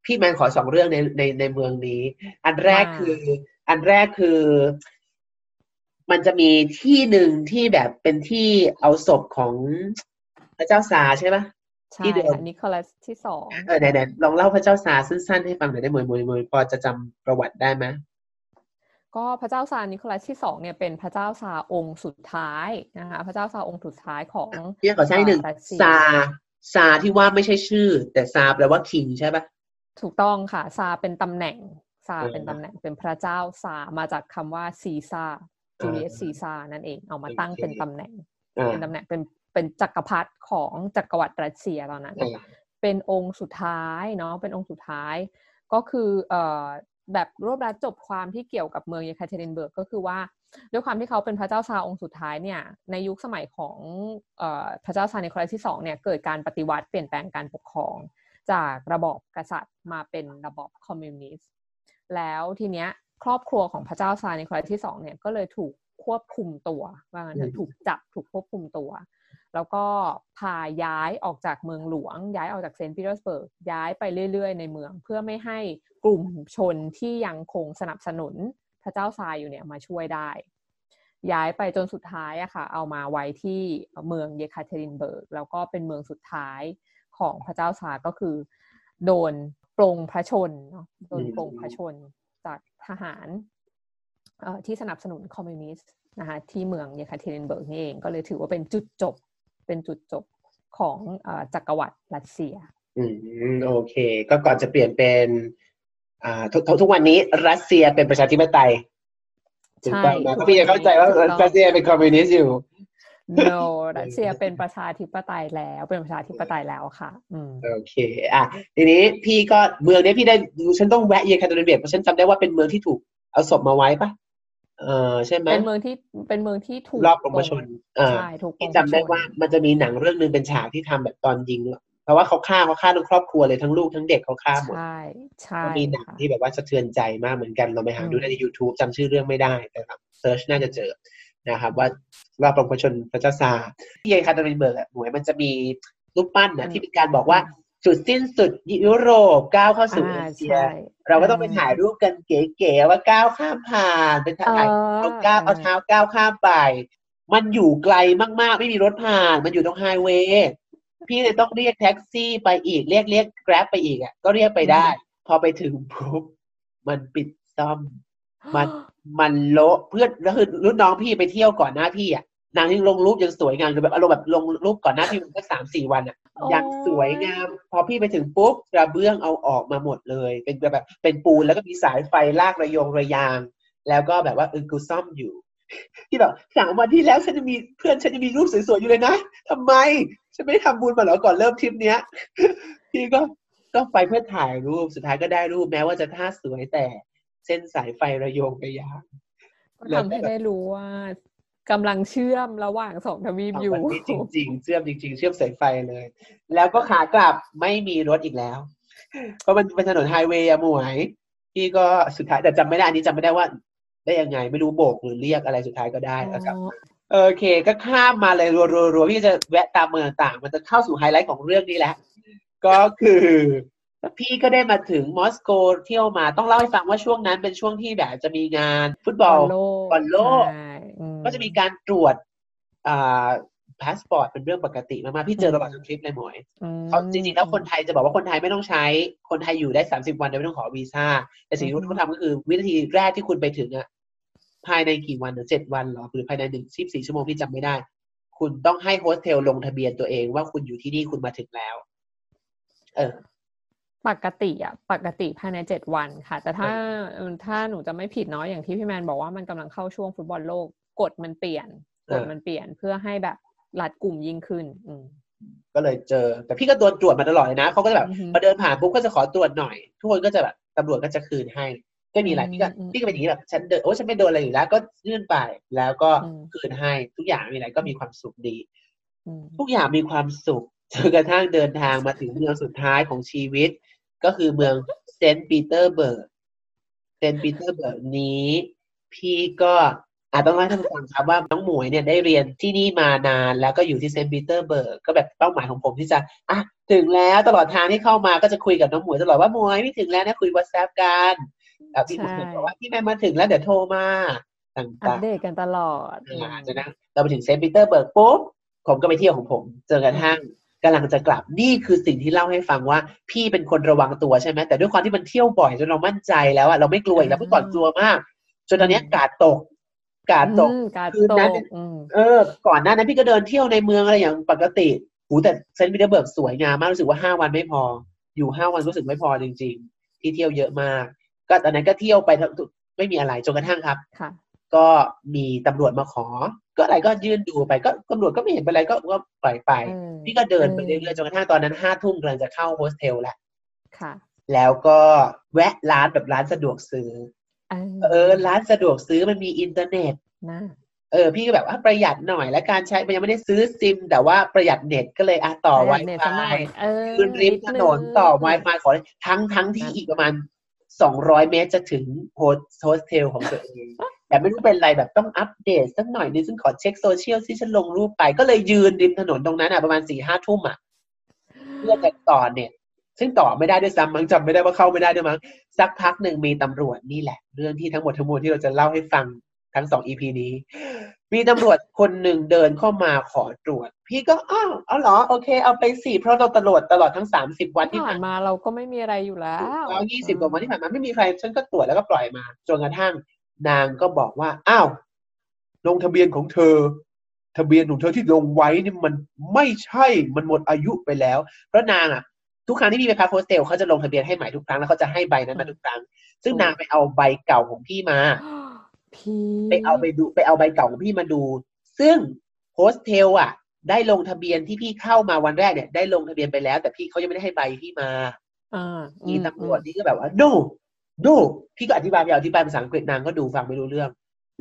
พี่แมนขอสองเรื่องในในในเมืองนี้ อันแรกคือ อันแรกคือ มันจะมีที่หนึ่งที่แบบเป็นที่เอาศพของพระเจ้าซาร์ใช่ป่ะใช่ที่เดิมค่ะนิโคลัสที่สองเออไหนๆลองเล่าพระเจ้าซาร์สั้นๆให้ฟังหน่อยได้ไหมหมวยหมวยพอจะจำประวัติได้ไหม ก็พระเจ้าซาร์นิโคลัสที่สองเนี่ยเป็นพระเจ้าซาร์องค์สุดท้ายนะคะพระเจ้าซาร์องค์สุดท้ายของพี่ขอใช้หนึ่งรัสเซียซาซาที่ว่าไม่ใช่ชื่อ แต่ซาแปลว่าคิงใช่ปะถูกต้องค่ะ ซาเป็นตำแหน่ง ซาเออเป็นตำแหน่งเป็นพระเจ้าซามาจากคำว่าซีซาจูเลียสอ่าซีซานั่นเองเอามาตั้งโอเคเป็นตำแหน่งอ่าเป็นตำแหน่งเป็นเป็นจักรพรรดิของจักรวรรดิรัสเซียตอนนั้นอ่าเป็นองค์สุดท้ายเนาะเป็นองค์สุดท้ายก็คือเอ่อ แบบรวบรัดจบความที่เกี่ยวกับเมืองเยคาเทรินเบิร์กก็คือว่า ด้วยความที่เขาเป็นพระเจ้าซาร์องค์สุดท้ายเนี่ยในยุคสมัยของอพระเจ้าซาร์นิโคลัสที่สองเนี่ยเกิดการปฏิวัติเปลี่ยนแปลงการปกครอง จากระบอบกษัตริย์มาเป็นระบอบคอมมิวนิสต์แล้วทีเนี้ยครอบครัวของพระเจ้าซาร์นิโคลัสที่สองเนี่ยก็เลยถูกควบคุมตัวว่างั้นเถอือะมถูกจับถูกควบคุมตัว แล้วก็พาย้ายออกจากเมืองหลวง ย้ายออกจากเซนต์ปีเตอร์สเบิร์กย้ายไปเรื่อย ๆ ในเมือง เพื่อไม่ให้กลุ่มชนที่ยังคงสนับสนุนพระเจ้าซาร์อยู่เนี่ยมาช่วยได้ ย้ายไปจนสุดท้ายอะค่ะ เอามาไว้ที่เมืองเยคาเทรินเบิร์กแล้วก็เป็นเมืองสุดท้ายของพระเจ้าซาร์ก็คือ โดนปลงพระชนม์เนาะโดนปลงพระชนม์จากทหารที่สนับสนุนคอมมิวนิสต์นะคะที่เมืองเยคาเทรินเบิร์กนี่เองก็เลยถือว่าเป็นจุดจบ เป็นจุดจบของเออจักรวรรดิรัสเซีย อืมโอเค ก็ก่อนจะเปลี่ยนเป็นอ่าทุกทุกทุกวันนี้รัสเซียเป็นประชาธิปไตยถูกต้องไหมใช่เพราะพี่จะเข้าใจว่าถูกต้องรัสเซียเป็นคอมมิวนิสต์อยู่ no รัสเซียเป็นประชาธิปไตยแล้วเป็นประชาธิปไตยแล้วค่ะอืมโอเค อะทีนี้พี่ก็เมืองเนี้ยพี่ได้ดูฉันต้องแวะเยคาเตอรินเบิร์กเพราะฉันจำได้ว่าเป็นเมืองที่ถูกเอาศพมาไว้ปะ เออใช่ไหมเป็นเมืองที่เป็นเมืองที่ถูกลอบปลงพระชนม์เออใช่ถูกปลงพี่จำได้ว่ามันจะมีหนังเรื่องหนึ่งเป็นฉากที่ทำแบบตอนยิงเพราะว่าเขาฆ่าเขาฆ่าทั้งครอบครัวเลยทั้งลูกทั้งเด็กเขาฆ่าหมดใช่ใช่ก็มีหนังค่ะที่แบบว่าสะเทือนใจมากเหมือนกันเราไปหาอืมดูได้ใน YouTube จำชื่อเรื่องไม่ได้แต่แบบ search น่าจะเจอนะครับ ว่าว่าปลงพระชนม์พระเจ้าซาร์ที่เยคาเตอรินเบิร์กอะหน่วยมันจะมีรูปปั้นนะที่เป็นการบอกว่า จุดสิ้นสุดยุโรปก้าวเข้าสู่เออ่าเชียใช่เราก็ต้องไปถ่ายรูปกันเก๋ๆว่าก้าวข้ามผ่านเป็นถ่ายเอาก้าวเอาเท้าก้าวข้ามไป มันอยู่ไกลมากๆ ไม่มีรถผ่าน มันอยู่ตรงไฮเวย์พี่เลยต้องเรียกแท็กซี่ไปอีกเรียกเรียกแกร็บไปอีกอะก็เรียกไปได้ พอไปถึงปุ๊บมันปิดซ่อม มันมันโละเพื่อนแล้วคือรุ่นน้องพี่ไปเที่ยวก่อนหน้าพี่อะนางยังลงรูปยังสวยงามอยู่แบบอารมณ์แบบลงรูปก่อนหน้าพี่มันก็สามสี่วันอะโอ้ยยังสวยงาม พอพี่ไปถึงปุ๊บกระเบื้องเอาออกมาหมดเลย เป็นแบบเป็นปูนแล้วก็มีสายไฟลากระยงระยาง แล้วก็แบบว่าเออกูซ่อมอยู่ ที่แบบสามวันที่แล้วฉันจะมีเพื่อนฉันจะมีรูปสวยๆอยู่เลยนะทำไม ฉันไม่ได้ทำบุญมาเหรอก่อนเริ่มทริปเนี้ย พี่ก็ก็ไปเพื่อถ่ายรูปสุดท้ายก็ได้รูปแม้ว่าจะท่าสวยแต่เส้นสายไฟระโยงระยางก็ทำให้ได้รู้ว่า กำลังเชื่อมระหว่างสองทวีปอยู่สงประเทศจริง ๆ เชื่อมจริง ๆ เชื่อมสายไฟเลย แล้วก็ขากลับไม่มีรถอีกแล้ว เพราะมันเป็นถนนไฮเวย์อะหมวยพี่ก็สุดท้ายแต่จำไม่ได้อันนี้จำไม่ได้ว่า ได้ยังไงไม่รู้โบกหรือเรียกอะไรสุดท้ายก็ได้แล้วกลับมาโอเค ก็ข้ามมาเลยรัวๆๆพี่จะแวะตามเมืองต่างๆมันจะเข้าสู่ไฮไลท์ของเรื่องนี้แหละก็คือ พี่ก็ได้มาถึงมอสโกเที่ยวมาต้องเล่าให้ฟังว่าช่วงนั้นเป็นช่วงที่แบบจะมีงาน ฟุตบบออลลโลกบอลโลกใช่อืม ก็จะมีการตรวจอ่าพาสปอร์ตเป็นเรื่องปกติมากๆพี่เจอตลอดทั้งทริปเลยหมวยอืมเขาจริงๆ แล้วคนไทยจะบอกว่าคนไทยไม่ต้องใช้ คนไทยอยู่ได้สามสิบวันโดยไม่ต้องขอวีซ่า แต่สิ่งที่เขาทำก็คือ วินาทีแรกที่คุณไปถึงอะภายในกี่วันหรือเจ็ดวันเหรอหรือภายในหนึ่งสิบสี่ชั่วโมงพี่จำไม่ได้ คุณต้องให้โฮสเทลลงทะเบียนตัวเองว่าคุณอยู่ที่นี่คุณมาถึงแล้ว เออ ปกติอะปกติภายในเจ็ดวันค่ะ แต่ถ้าเออถ้าหนูจำไม่ผิดเนาะอย่างที่พี่แมนบอกว่ามันกำลังเข้าช่วงฟุตบอลโลก กฎมันเปลี่ยนกฎมันเปลี่ยนเพื่อให้แบบรัดกลุ่มยิ่งขึ้น อืมก็เลยเจอ แต่พี่ก็โดนตรวจมาตลอดเลยนะเขาก็จะแบบอือฮึพอเดินผ่านปุ๊บก็จะขอตรวจหน่อย ทุกคนก็จะแบบตำรวจก็จะคืนให้ก็มีอะไรอืมพี่ก็อืมพี่ก็เป็นอย่างนี้แบบฉันเดินโอ้ฉันไม่โดนอะไรอยู่แล้วก็ยื่นไปแล้วก็อืมคืนให้ทุกอย่างมีอะไรก็มีความสุขดีอืมทุกอย่างมีความสุขจนกระทั่งเดินทางมาถึงเมืองสุดท้ายของชีวิต ก็คือเมืองเซนต์ปีเตอร์เบิร์กเซนต์ปีเตอร์เบิร์กนี้ พี่ก็ อาจต้องเล่าให้ท่านผู้ฟังครับว่าน้องหมวยเนี่ยได้เรียนที่นี่มานาน แล้วก็อยู่ที่เซนต์ปีเตอร์เบิร์กก็แบบเป้าหมายของผมที่จะอะถึงแล้วตลอดทางที่เข้ามาก็จะคุยกับน้องหมวยตลอดว่าหมวยพี่ถึงแล้วนะคุย WhatsApp กันอะพี่หมวยใช่บอกว่าพี่แมนมาถึงแล้วเดี๋ยวโทรมาต่างๆอัปเดตกันตลอดอ่าจากนั้นเราไปถึงเซนต์ปีเตอร์เบิร์กปุ๊บผมก็ไปเที่ยวของผมจนกระทั่งกำลังจะกลับนี่คือสิ่งที่เล่าให้ฟังว่า พี่เป็นคนระวังตัวใช่ไหมแต่ด้วยความที่มันเที่ยวบ่อยจนเรามั่นใจแล้วอะเราไม่กลัวอีกแล้วเมื่อก่อนกลัวมาก จนตอนเนี้ยการ์ดตก การ์ดตกอืมการ์ดตกคืนนั้นเนี่ยอืมเออ ก่อนหน้านั้นพี่ก็เดินเที่ยวในเมืองอะไรอย่างปกติหูแต่เซนต์ปีเตอร์เบิร์กสวยงามมากรู้สึกว่าห้าวันไม่พอ อยู่ห้าวันรู้สึกไม่พอจริง ๆ ที่เที่ยวเยอะมาก ก็ตอนนั้นก็เที่ยวไปทั้งไม่มีอะไรจนกระทั่งครับค่ะก็มีตำรวจมาขอ ก็อะไรก็ยื่นดูไป ก็ตำรวจก็ไม่เห็นเป็นไรก็ก็ปล่อยไปเออพี่ก็เดินไปเออเรื่อยๆจนกระทั่งตอนนั้นห้าทุ่มกำลังจะเข้าโฮสเทลแล้วค่ะแล้วก็แวะร้านแบบร้านสะดวกซื้อ เอเออร้านสะดวกซื้อมันมีอินเทอร์เน็ตนะเออพี่ก็แบบว่าประหยัดหน่อยและการใช้มันยังไม่ได้ซื้อซิม แต่ว่าประหยัดเน็ตก็เลยอะต่อประหยัดเน็ตซะหน่ Wi-Fi อยเออยืนริมถนนต่อดง Wi-Fi ขอทั้งทั้งที่นั่นอีกประมาณสองร้อยเมตรจะถึงโฮสโฮสเทลของตัวเองแต่ไม่รู้เป็นไรแบบต้องอัปเดตสักหน่อยนึงซึ่งขอเช็คโซเชียลที่ฉันลงรูปไป ก็เลยยืนริมถนนตรงนั้นอะประมาณสี่ห้าทุ่มอะเพื่อจะต่อเน็ต ซึ่งต่อไม่ได้ด้วยซ้ำมั้งจำไม่ได้ว่าเข้าไม่ได้ด้วยมั้งสักพักหนึ่งมีตำรวจนี่แหละ เรื่องที่ทั้งหมดทั้งมวลที่เราจะเล่าให้ฟังทั้งสองอีพีนี้ มีตำรวจคนหนึ่งเดินเข้ามาขอตรวจ พี่ก็อ้าวเอาเหรอโอเค เอาไปสิเพราะเราตลอดตลอดทั้งสามสิบวันที่ผ่านมาเราก็ไม่มีอะไรอยู่แล้วแล้วยี่สิบกว่าวันที่ผ่านมาไม่มีใครฉันก็ตรวจแล้วก็ปล่อยมาจนกระทั่ง นางก็บอกว่าอ้าวลงทะเบียนของเธอ ทะเบียนของเธอที่ลงไว้นี่มันไม่ใช่มันหมดอายุไปแล้วเพราะนางอะ ทุกครั้งที่พี่ไปพักโฮสเทลเขาจะลงทะเบียนให้ใหม่ทุกครั้งแล้วเขาจะให้ใบนั้นมาทุกครั้ง ซึ่งนางไปเอาใบเก่าของพี่มาพี่ไปเอาไปดูไปเอาใบเก่าของพี่มาดู ซึ่งโฮสเทลอะ ได้ลงทะเบียนที่พี่เข้ามาวันแรกเนี่ย ได้ลงทะเบียนไปแล้ว แต่พี่เขายังไม่ได้ให้ใบพี่มาอ่ามีอืตำรวจนี่ก็แบบว่า no no พี่ก็อธิบายไปอธิบายภาษาอังกฤษนางก็ดูฟังไม่รู้เรื่อง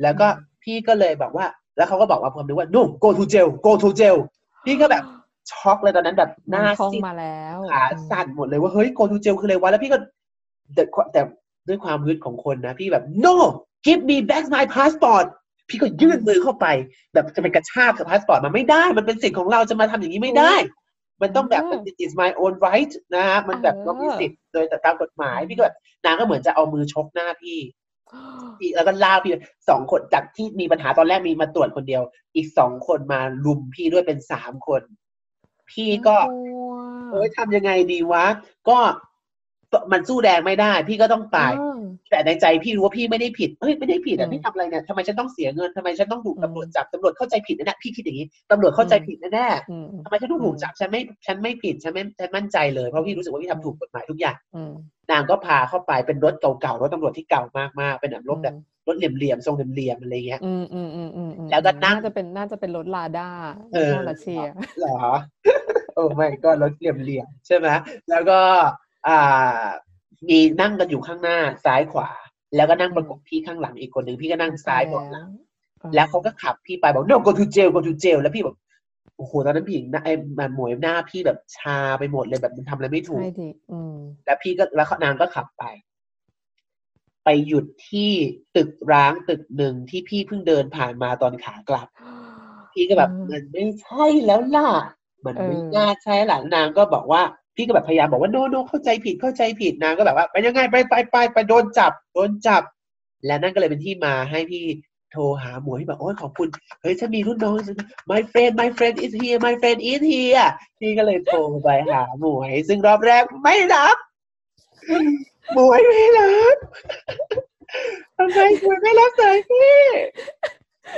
แล้วก็พี่ก็เลยบอกว่า แล้วเขาก็บอกว่าความนึกว่า no go to jail go to jail พี่ก็แบบ ช็อกเลยตอนนั้นแบบหมัน้านท่องซีดมาแล้วขาสั่นหมดเลยว่าเฮ้ย go to jail คืออะไรวะแล้วพี่ก็แต่แต่ด้วยความฮึดของคนนะ พี่แบบ no give me back my passport พี่ก็ยื่นมือเข้าไป แบบจะไปกระชากกับพาสปอร์ตมาไม่ได้ มันเป็นสิทธิ์ของเราจะมาทำอย่างนี้ไม่ได้ มันต้องแบบ it is my own right นะฮะมันแบบเออเรามีสิทธิ์โดยตามกฎหมายพี่ก็แบบนางก็เหมือนจะเอามือชกหน้าพี่พี่แล้วก็ลากพี่สองคนจากที่มีปัญหาตอนแรกมีมาตรวจคนเดียว อีกสองคนมาลุมพี่ด้วยเป็นสามคน พี่ก็น่ากลัวเอ้ยทำยังไงดีวะ ก็มันสู้แดงไม่ได้ พี่ก็ต้องตายอ่าแต่ในใจพี่รู้ว่าพี่ไม่ได้ผิดเฮ้ยไม่ได้ผิดอือะมพี่ทำอะไรเนี่ยทำไมฉันต้องเสียเงินทำไมฉันต้องถูกอืมตำรวจจับตำรวจเข้าใจผิดแน่ๆพี่คิดอย่างนี้ตำรวจเข้าใจผิดแน่อืมๆทำไมฉันต้องถูกอืมจับฉันไม่ฉันไม่ผิดฉันไม่ฉันมั่นใจเลยเพราะพี่รู้สึกว่าพี่ทำถูกกฎหมายทุกอย่างอืมนางก็พาเข้าไปเป็นรถเก่าๆรถตำรวจที่เก่ามากๆเป็นแบบรถแบบ รถเหลี่ยมๆทรงเหลี่ยมๆอะไรเงี้ย อืมอืมอืมอืมอืมแล้วก็นั่งน่าจะเป็นน่าจะเป็นรถลาด้าเออยี่ห้อรัสเซียเหรอโอ้ไม่ก็รถเหลี่ยมๆใช่ไหมแล้วก็อ่ามีนั่งกันอยู่ข้างหน้าซ้ายขวา แล้วก็นั่งประกบพี่ข้างหลังอีกคนหนึ่งพี่ก็นั่งซ้ายเบาะหลังแล้วเขาก็ขับพี่ไปบอก no go to jail go to jail แล้วพี่แบบโอ้โหตอนนั้นพี่หญิงหน้าไอ้มันหมวยหน้าพี่แบบชาไปหมดเลยแบบมันทำอะไรไม่ถูกใช่ดิอืมแล้วพี่ก็แล้วนางก็ขับไป ไปหยุดที่ตึกร้างตึกหนึ่งที่พี่เพิ่งเดินผ่านมาตอนขากลับ พี่ก็แบบอืมมันไม่ใช่แล้วล่ะ มันไม่เออน่าใช่หล่ะนางก็บอกว่าพี่ก็แบบพยายามบอกว่าโนโนเข้าใจผิดเข้าใจผิดนางก็แบบว่าไปยังไงไปไปไปไปโดนจับโดนจับ และนั่นก็เลยเป็นที่มาให้พี่โทรหาหมวยแบบโอ้ยขอบคุณเฮ้ยฉันมีรุ่นน้อง my friend my friend is here my friend is here พี่ก็เลยโทรไปหาหมวย ซึ่งรอบแรกไม่รับ หมวยไม่รับทำไมหมวยไม่รับสายพี่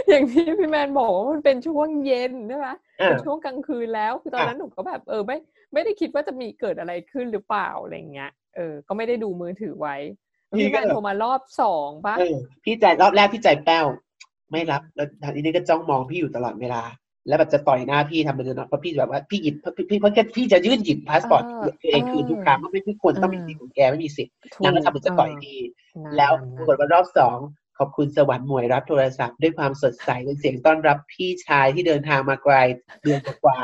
อย่างที่พี่แมนบอกว่ามันเป็นช่วงเย็นใช่ไหมอะเป็นช่วงกลางคืนแล้วคือตอนอะนั้นหนูก็แบบเออไม่ ไม่ได้คิดว่าจะมีเกิดอะไรขึ้นหรือเปล่าอะไรเงี้ยเออ ก็ไม่ได้ดูมือถือไว้ พี่พี่ก็แมนโทรมารอบสองปะเออพี่ใจรอบแรกพี่ใจแป้วไม่รับแล้วทางนี้ก็จ้องมองพี่อยู่ตลอดเวลา แล้วแบบจะต่อยหน้าพี่ทำเป็นนะเพราะพี่แบบว่าพี่หยิบพี่พี่เพราะแค่พี่จะยื่นหยิบพาสปอร์ตตัวเองคืนทุกครั้งก็ไม่ไม่ควรต้องมีสิทธิ์ของแกไม่มีสิทธิ์นางก็ทำเป็นจะต่อยพี่แล้วปรากฏว่ารอบสองขอบคุณสวรรค์หมวยรับโทรศัพท์ด้วยความสดใสเป็นเสียงต้อนรับพี่ชายที่เดินทางมาไกลเดือนกว่า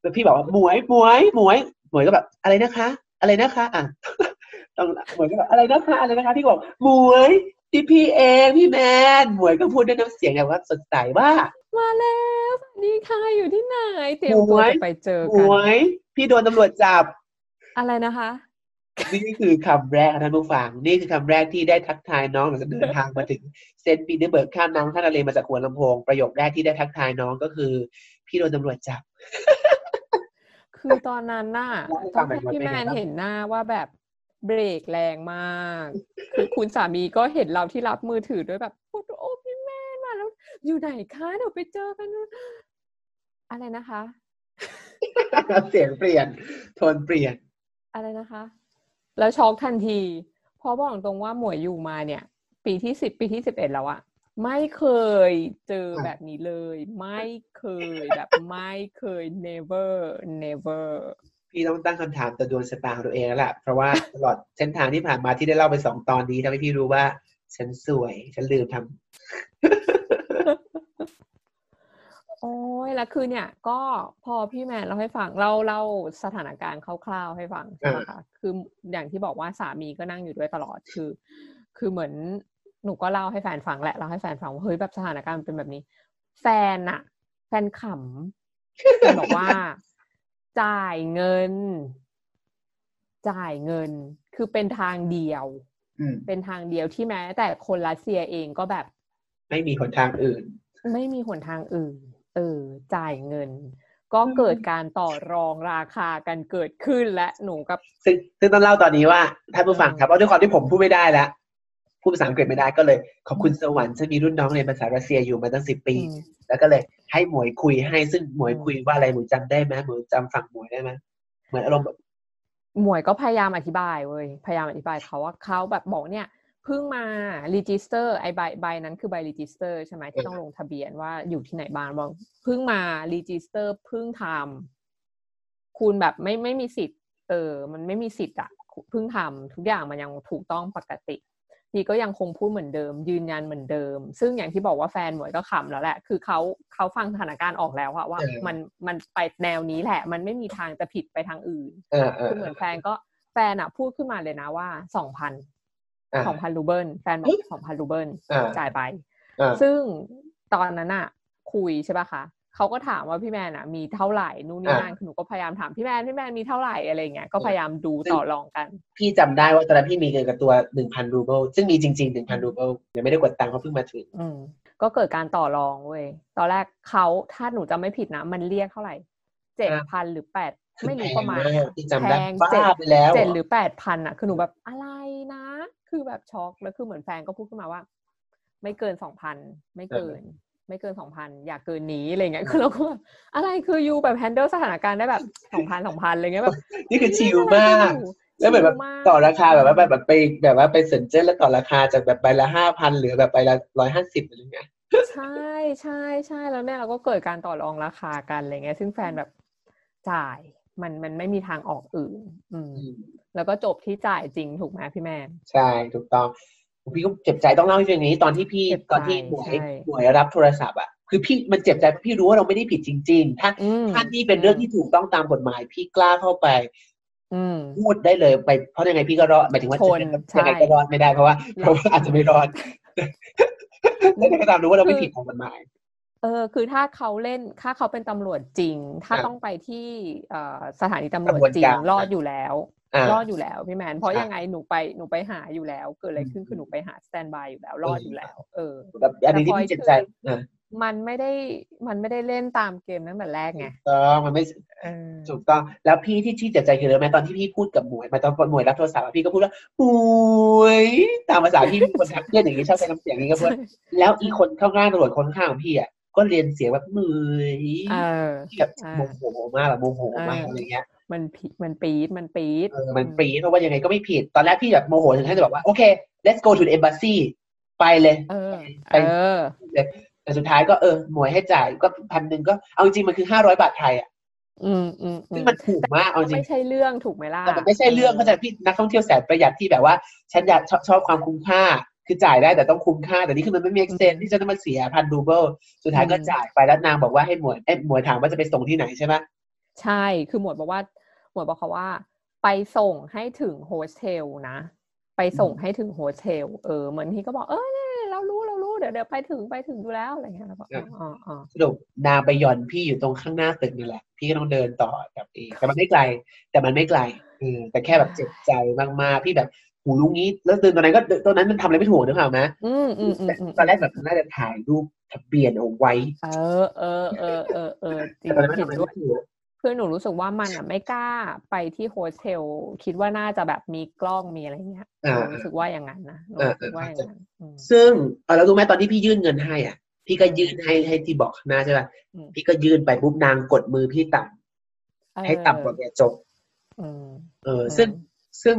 แล้วพี่บอกว่าหมวยหมวยหมวยหมวยก็แบบอะไรนะคะ อะไรนะคะอะต้องหมวยก็แบบอะไรนะคะอะไรนะคะพี่บอกหมวยที่พี่เองพี่แมนหมวยก็พูดด้วยน้ำเสียงแบบว่าสดใสว่า มาแล้วสวัสดีค่ะอยู่ที่ไหน เตรียมตัวจะไปเจอหมกันวยพี่โดนตำรวจจับ อะไรนะคะ นี่คือคำแรกท่านผู้ฟัง นี่คือคำแรกที่ได้ทักทายน้องหลังจากเดินทางมาถึงเซนต์ปีเตอร์เบิร์กข้ามน้ำข้ามทะเลมาจากหัวลำโพงประโยคแรกที่ได้ทักทายน้องก็คือ พี่โดนตำรวจจับ คือตอนนั้นน่ะเล่าให้ตฟัองนหน่อยว่าพี่เป็นแมไงนบ้างเห็นหน้าว่าแบบเบรกแรงมาก คือคุณสามีก็เห็นเราที่รับมือถือด้วยแบบพูดโอ้พี่แมนมาแล้ว อยู่ไหนคะเดี๋ยวไปเจอกันนู่นอะไรนะคะ เสียงเปลี่ยนโทนเปลี่ยน อะไรนะคะ แล้วช็อกทันทีเพราะบอกตรงว่าหมวยอยู่มาเนี่ย ปีที่สิบปีที่สิบเอ็ดแล้วอะไม่เคยเจออะแบบนี้เลย ไม่เคยแบบไม่เคย never never พี่ต้องตั้งคำถามต่อดวงชะตาของตัวเองแล้วแหละเพราะว่าตลอดเส้นทางที่ผ่านมาที่ได้เล่าไปสองตอนนี้ทำให้พี่รู้ว่า ฉันสวย ฉันลืมทำ โอ้ยแล้วคือเนี่ย ก็พอพี่แมนเราให้ฟังเราเล่าสถานการณ์คร่าวๆให้ฟังใช่ไหมคะคืออย่างที่บอกว่าสามีก็นั่งอยู่ด้วยตลอดคือ คือเหมือนหนูก็เล่าให้แฟนฟังแหละเล่าให้แฟนฟังว่าเฮ้ยแบบสถานการณ์มันเป็นแบบนี้ แฟนอะแฟนขำแฟนบอกว่า จ่ายเงิน จ่ายเงิน คือเป็นทางเดียวอืมเป็นทางเดียวที่แม้ แต่คนรัสเซียเองก็แบบ ไม่มีหนทางอื่น ไม่มีหนทางอื่น เออจ่ายเงิน ก็เกิดการต่อรองราคากันเกิดขึ้นและหนูกับซึ่งซึ่งต้องเล่าตอนนี้ว่าท่านผู้ฟังครับเพราะด้วยความที่ผมพูดไม่ได้แล้วพูดภาษาอังกฤษไม่ได้ก็เลย ขอบคุณสวรรค์ฉันมีรุ่นน้องเรียนภาษารัสเซียอยู่มาตั้งสิบปีอืมแล้วก็เลยให้หมวยคุยให้ซึ่งหมวยอืมคุยว่าอะไรหมวยจำได้ไหมหมวยจำฝั่งหมวยได้ไหมเหมือนอารมณ์แบบหมวยก็พยายามอธิบายเว้ยพยายามอธิบายเขาว่าเขาแบบบอกเนี่ย เพิ่งมา register ไอใบใบนั้นคือใบ register ใช่ไหมที่ต้องลงทะเบียนว่าอยู่ที่ไหนบ้างบอกเพิ่งมา register เพิ่งทำคุณแบบไม่ไม่มีสิทธิ์ เออ มันไม่มีสิทธิ์อะเพิ่งทำทุกอย่างมันยังถูกต้องปกติพี่ก็ยังคงพูดเหมือนเดิม ยืนยันเหมือนเดิม ซึ่งอย่างที่บอกว่าแฟนหมวยก็ขำแล้วแหละ คือเขาเขาฟังสถานการณ์ออกแล้วอะว่ามันมันไปแนวนี้แหละ มันไม่มีทางจะผิดไปทางอื่นเออเออคือเหมือนแฟนก็แฟนอะพูดขึ้นมาเลยนะว่าสองพันอ่า สองพันรูเบิลแฟนบอกเฮ้กยสองพันรูเบิลอ่าจ่ายไปอ่าซึ่งตอนนั้นอะคุยใช่ปะคะเขาก็ถามว่าพี่แมนอะมีเท่าไหร่นู่นนี่นั่นคือหนูก็พยายามถามพี่แมนพี่แมนมีเท่าไหร่อะไรเงี้ยก็พยายามดูต่อรองกัน พี่จำได้ว่าตอนนั้นพี่มีเงินกับตัวหนึ่งพันรูเบิลซึ่งมีจริงๆหนึ่งพันรูเบิลยังไม่ได้กดตังค์เพราะเพิ่งมาถึงอืมก็เกิดการต่อรองเว้ยตอนแรกเขาถ้าหนูจำไม่ผิดนะ มันเรียกเท่าไหร่เจ็ดพันหรือแปดคือไม่รู้แพประงมาณมากที่จำได้แพงบ้าเจ็ดไปแล้วเจ็ดหรือแปดพันอะ คือหนูแบบอะไรนะ คือแบบช็อกแล้วคือเหมือนแฟนก็พูดขึ้นมาว่า ไม่เกินสองพันไม่เกิน ไม่เกินสองพันอย่าเกินนี้อะไรเงี้ยคือเราก็แบบอะไรคือยูแบบแฮนเดิลสถานการณ์ได้แบบสองพันสองพันอะไรเงี้ยแบบนี่คือชิลมากแล้วเหมือนแบบชิลมกต่อราคาแบบว่าแบบแบบไปแบบว่าไปสนเจนแล้วต่อราคาจากแบบใบละห้าพันเหลือแบบใบละร้อยห้าสิบอะไรเงี้ยใช่ใช่ใช่แล้วเนี่ยเราก็เกิดการต่อรองราคากันอะไรเงี้ย ซึ่งแฟนแบบจ่าย มันมันไม่มีทางออกอื่น อืม แล้วก็จบที่จ่ายจริงถูกไหมพี่แมนใช่ถูกต้องพี่ก็เจ็บใจต้องเล่าให้ฟังอย่างนี้ตอนที่พี่เจ็บใจตอนที่หน่วยใช่หน่วยรับโทรศัพท์อะคือพี่มันเจ็บใจเพราะพี่รู้ว่าเราไม่ได้ผิดจริง ๆ ถ้าอืมถ้านี่เป็นเรื่องที่ถูกต้องตามกฎหมาย พี่กล้าเข้าไปอืมพูดได้เลยไปเพราะยังไงพี่ก็รอดหมายถึงว่าชนจะยังไงใช่ก็รอดไม่ได้เพราะว่าเพราะว่าอาจจะไม่รอดแต่ก็ตามรู้ว่าเราไม่คือผิดของกฎหมาย เออคือถ้าเขาเล่นถ้าเขาเป็นตำรวจจริง ถ้าอะต้องไปที่เอ่อสถานีตำรวจกระบวนจริงการรอดอยู่แล้วอ่ารอดอยู่แล้วพี่แมนเพราะใช่ยังไงหนูไปหนูไปหาอยู่แล้ว เกิดอะไรขึ้นอืมคือหนูไปหาสแตนบายอยู่แล้วรอดอยู่แล้ว เออแบบอันนี้ที่แต่พอพี่เจ็บใจคืออะมันไม่ได้มันไม่ได้เล่นตามเกมตั้งแต่แรกไงถูกต้องมันไม่เออถูกต้องแล้วพี่ที่ที่เจ็บใจคืออะไรรู้ไหมตอนที่พี่พูดกับหมวยมาตอนหมวยรับโทรศัพท์อะพี่ก็พูดว่าหมวยตามภาษาพี่คนทักเพื่อนอย่างนี้ชอบใช้น้ำเสียงอย่างนี้ก็พูดแล้วอีคนข้างๆตำรวจคนข้างของพี่อะ ก็เรียนเสียงแบบเหมยเออที่แบบอ่าโมโหมากแบบโมโหมากอ่าอะไรเงี้ยมันผิดมันปี๊ดมันปี๊ดเออมันปรีดเพราะว่ายังไงก็ไม่ผิด ตอนแรกพี่แบบโมโหถึงขั้นจะบอกว่า โอเค let's go to the embassy ไปเลยเออไปเออแต่สุดท้ายก็เออหมวยให้จ่ายก็พันหนึ่งก็เอาจริงๆมันคือห้าร้อยบาทไทยอะอืมอืมอืซึ่งมมันถูกมากเอาจริงไม่ใช่เรื่องถูกไหมล่ะแต่มันไม่ใช่เรื่องเข้าใจพี่นักท่องเที่ยวแสนประหยัดที่แบบว่า ฉันอยากชอบชอบความคุ้มค่า คือจ่ายได้แต่ต้องคุ้มค่า แต่นี่คือมันไม่มี sense ที่จะต้องมาเสียพันรูเบิลสุดท้ายก็จ่ายไปแล้วนางบอกว่าให้หมวยเอ้ยหมวยถามว่าจะไปส่งที่ไหนใช่ไหมใช่คือหมวยบอกว่า หมวยบอกเขาว่า ไปส่งให้ถึงโฮสเทลนะ ไปส่งให้ถึงโฮสเทลเออเหมือนที่ก็บอกเออเนี่ยเรารู้เรารู้เดี๋ยวเดี๋ยวไปถึงไปถึงดูแล้วอะไรเงี้ยแล้วก็อ๋ออ๋ออ๋อสรุปนางไปหย่อนพี่อยู่ตรงข้างหน้าตึกนี่แหละ พี่ก็ต้องเดินต่อกลับเองแต่มันไม่ไกล แต่มันไม่ไกลเออแต่แค่แบบเจ็บใจมากๆพี่แบบ หูรู้งี้ แล้วตื่นตอนนั้นก็ตอนนั้นมันทำอะไรไม่ถูกนึกเปล่าไหมอืมอืมอืมอืมตอนแรกแบบน่าจะถ่ายรูปทะเบียนเอาไว้ เออเออเออเออเออจริงแต่ตอนนั้นมันเห็นทำอะไรด้วยไม่ถูกคือหนูรู้สึกว่ามันอะไม่กล้าไปที่โฮสเทลคิดว่าน่าจะแบบมีกล้องมีอะไรเงี้ยหอ่านูรู้สึกว่าอย่างนั้นนะหนูอ่ารู้สึกว่าอย่างนั้นอืมซึ่งเออแล้วรู้ไหมตอนที่พี่ยื่นเงินให้อะ พี่ก็ยื่นให้ให้ที่บอกข้างหน้าใช่ป่ะอืมพี่ก็ยื่นไปปุ๊บนางกดมือพี่ต่ำให้ต่ำกว่าแกจบอืมเออซึ่งซึ่ง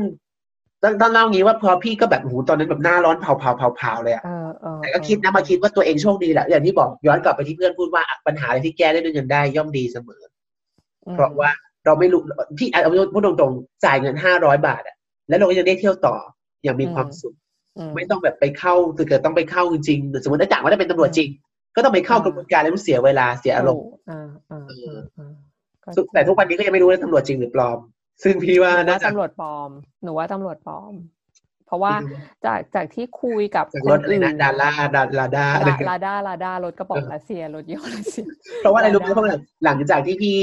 ต้องต้องเล่างี้ว่าพอพี่ก็แบบหูตอนนั้นแบบหน้าร้อนเผาเผาเผาเผาเลยอะเออเออแต่ก็คิดนะมาคิดว่าตัวเองโชคดีแหละอย่างที่บอกย้อนกลับไปที่เพื่อนพูดว่าปัญหาอะไรที่แก้ได้ด้วยเงินได้ย่อมดีเสมออืมเพราะว่าเราไม่รู้พี่เอาพูดตรงๆจ่ายเงินห้าร้อยบาทอะแล้วเราก็ยังได้เที่ยวต่ออย่างมีความสุขอืมไม่ต้องแบบไปเข้าถ้าเกิดต้องไปเข้าจริงๆสมมติถ้าจ่างว่าจะเป็นตำรวจจริง ก็ต้องไปเข้ากระบวนการแล้วมันเสียเวลาเสียอารมณ์อ่าอ่าอ่าอ่าก็ซึ่งแต่ทุกวันนี้ก็ยังไม่รู้ว่าตำรวจจริงหรือปลอม ซึ่งพี่ว่าหนูน่าว่าจะตำรวจปลอม หนูว่าตำรวจปลอม เพราะว่าจากจากที่คุยกับจากครนถอะไรอื่นนะดาราดาลาดาอะไรลาลาด้าลาด้ารถกระป๋องรัสเซียรถยี่ห้อรัสเซียเพราะว่าอะไรรู้ไหมดาเพราะว่าหลังจากที่พี่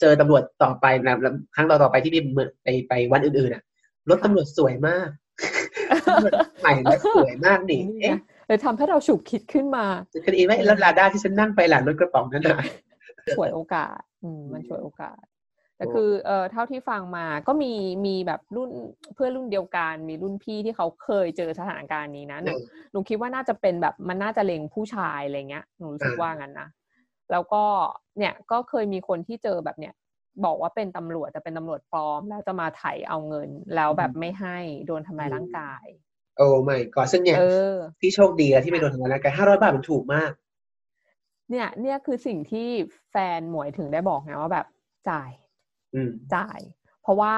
เจอตำรวจต่อไปนะครั้งต่อๆไปที่พี่เหมือนไปไปวันอื่นๆอะรถตำรวจสวยมากตำรวจใหม่และสวยมากนี่นี่ไงเอ๊ะเลยทำให้เราฉุกคิดขึ้นมาจะคดีไหมแล้วลาด้าที่ฉันนั่งไปหลังรถกระป๋องนั่นน่ะฉวยโอกาส อืม มันฉวยโอกาส แต่โอ้คือเอ่อเท่าที่ฟังมาก็มีมีแบบรุ่นเพื่อนรุ่นเดียวกัน มีรุ่นพี่ที่เขาเคยเจอสถานการณ์นี้นะหนูหนูคิดว่าน่าจะเป็นแบบมันน่าจะเล็งผู้ชายอะไรเงี้ยหนูรู้สึกว่างั้นนะแล้วก็เนี่ยก็เคยมีคนที่เจอแบบเนี้ยบอกว่าเป็นตำรวจแต่เป็นตำรวจปลอม แล้วจะมาไถเอาเงิน แล้วแบบไม่ให้โดนทำลายร่างกาย โอ้ไม่ก็ซึ่งเนี่ยเออพี่โชคดีแล้วที่ไม่โดนทำร้ายร่างกายห้าร้อยบาทมันถูกมาก เนี่ยเนี่ยคือสิ่งที่แฟนหมวยถึงได้บอกไงว่าแบบจ่ายอืม จ่าย เพราะว่า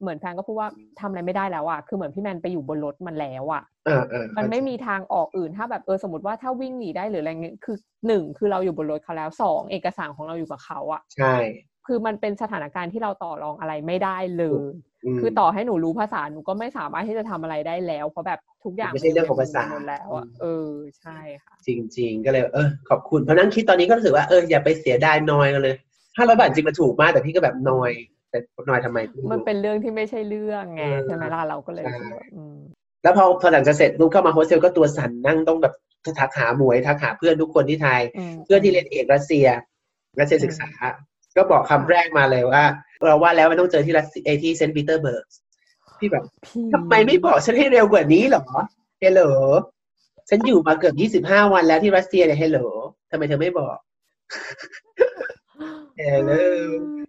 เหมือนแฟนก็พูดว่าทำอะไรไม่ได้แล้วอะคือเหมือนพี่แมนไปอยู่บนรถมันแล้วอะอ่าอ่ามันไม่มีทางออกอื่นถ้าแบบเออสมมติว่าถ้าวิ่งหนีได้หรืออะไรเงี้ยคือหนึ่งคือเราอยู่บนรถเขาแล้วสองเอกสารของเราอยู่กับเขาอะใช่ คือมันเป็นสถานการณ์ที่เราต่อรองอะไรไม่ได้เลยมคือต่อให้หนูรู้ภาษาหนูก็ไม่สามารถที่จะทำอะไรได้แล้ว เพราะแบบทุกอย่างไม่ใช่เรื่องของภาษาหมดแล้วอะเออใช่ค่ะจริง ๆ ก็เลย เออขอบคุณเพราะนั่งคิดตอนนี้ก็รู้สึกว่าเอออย่าไปเสียดายนอยกันเลย ห้าร้อยบาทจริงมันถูกมากแต่พี่ก็แบบนอยแต่นอยทำไมไรู้มันเป็นเรื่องที่ไม่ใช่เรื่องไงเออใช่ไหมล่ะเราก็เลยใช่รู้สึกว่าอืมแล้วพอพอหลังจากเสร็จลูกเข้ามาโฮสเทลก็ตัวสั่นนั่งต้องแบบทักหาหมวยทักหาเพื่อนทุกคนที่ไทยมเพื่อนที่เรียนเอกรัสเซียรัสเซียศึกษา ก็บอกคำแรกมาเลยว่า เราว่าแล้วมันต้องเจอที่รัสเซียเอยที่เซนต์ปีเตอร์เบิร์กพี่แบบพี่ทำไมไม่บอกฉันให้เร็วกว่านี้เหรอ hello ฉันอยู่มาเกือบยี่สิบห้าวันแล้วที่รัสเซียเนี่ย hello ทำไมเธอไม่บอก hello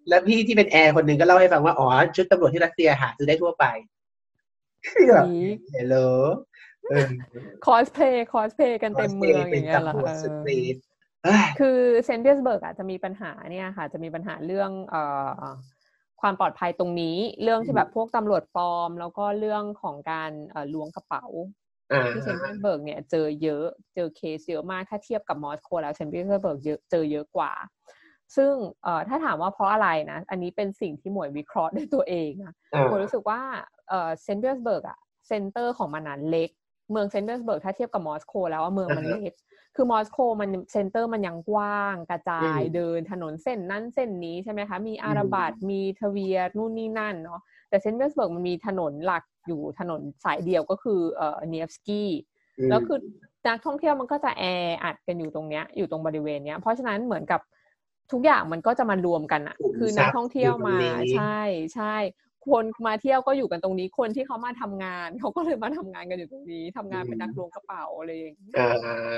แล้วพี่ที่เป็นแอร์คนหนึ่งก็เล่าให้ฟังว่า อ๋อ ชุดตำรวจที่รัสเซียหาซื้อได้ทั่วไปพี่แบบพีค hello เออคอสเพลย์คอสเพลย์กันเต็มเมืองอย่างเงี้ยเหรอป็นตำรวจสเออเอ้ยคือเซนต์ปีเตอร์สเบิร์กอะจะมีปัญหาเนี่ยค่ะ จะมีปัญหาเรื่องเอ่อความปลอดภัยตรงนี้ เรื่องที่แบบพวกตำรวจปลอม แล้วก็เรื่องของการเอ่อล้วงกระเป๋าอ่าที่เซนต์ปีเตอร์สเบิร์กเนี่ยเจอเยอะเจอเคสเยอะมากถ้าเทียบกับมอสโกแล้วเซนต์ปีเตอร์สเบิร์กเยอะเจอเยอะกว่า ซึ่งเอ่อถ้าถามว่าเพราะอะไรนะ อันนี้เป็นสิ่งที่หมวยวิเคราะห์ด้วยตัวเองอะอ่าผมรู้สึกว่าเอ่อเซนต์ปีเตอร์สเบิร์กอะ center ของมันนั้นเล็ก เมืองเซนต์ปีเตอร์สเบิร์กถ้าเทียบกับมอสโกแล้วว่าเมืองมันเล็ก คือมอสโกมัน center มันยังกว้างกระจายเดินถนนเส้นนั้นเส้นนี้ใช่ไหมคะ มีอาร์บัตมีทเวียร์นู่นนี่นั่นเนาะ แต่เซนต์ปีเตอร์สเบิร์กมันมีถนนหลักอยู่ถนนสายเดียวก็คือเอ่อเนียฟสกี้แล้วคือนักท่องเที่ยวมันก็จะแออัดกันอยู่ตรงเนี้ยอยู่ตรงบริเวณเนี้ย เพราะฉะนั้นเหมือนกับ ทุกอย่างมันก็จะมารวมกันอะกลุ่มคือทรัพย์นักพย์ท่องเที่ยวมาอยู่ตรงนี้ใช่ใช่คนมาเที่ยวก็อยู่กันตรงนี้คนที่เขามาทำงานเขาก็เลยมาทำงานกันอยู่ตรงนี้ทำงานเป็นนักล้วงกระเป๋าอะไรอย่างเงี้ยอ่า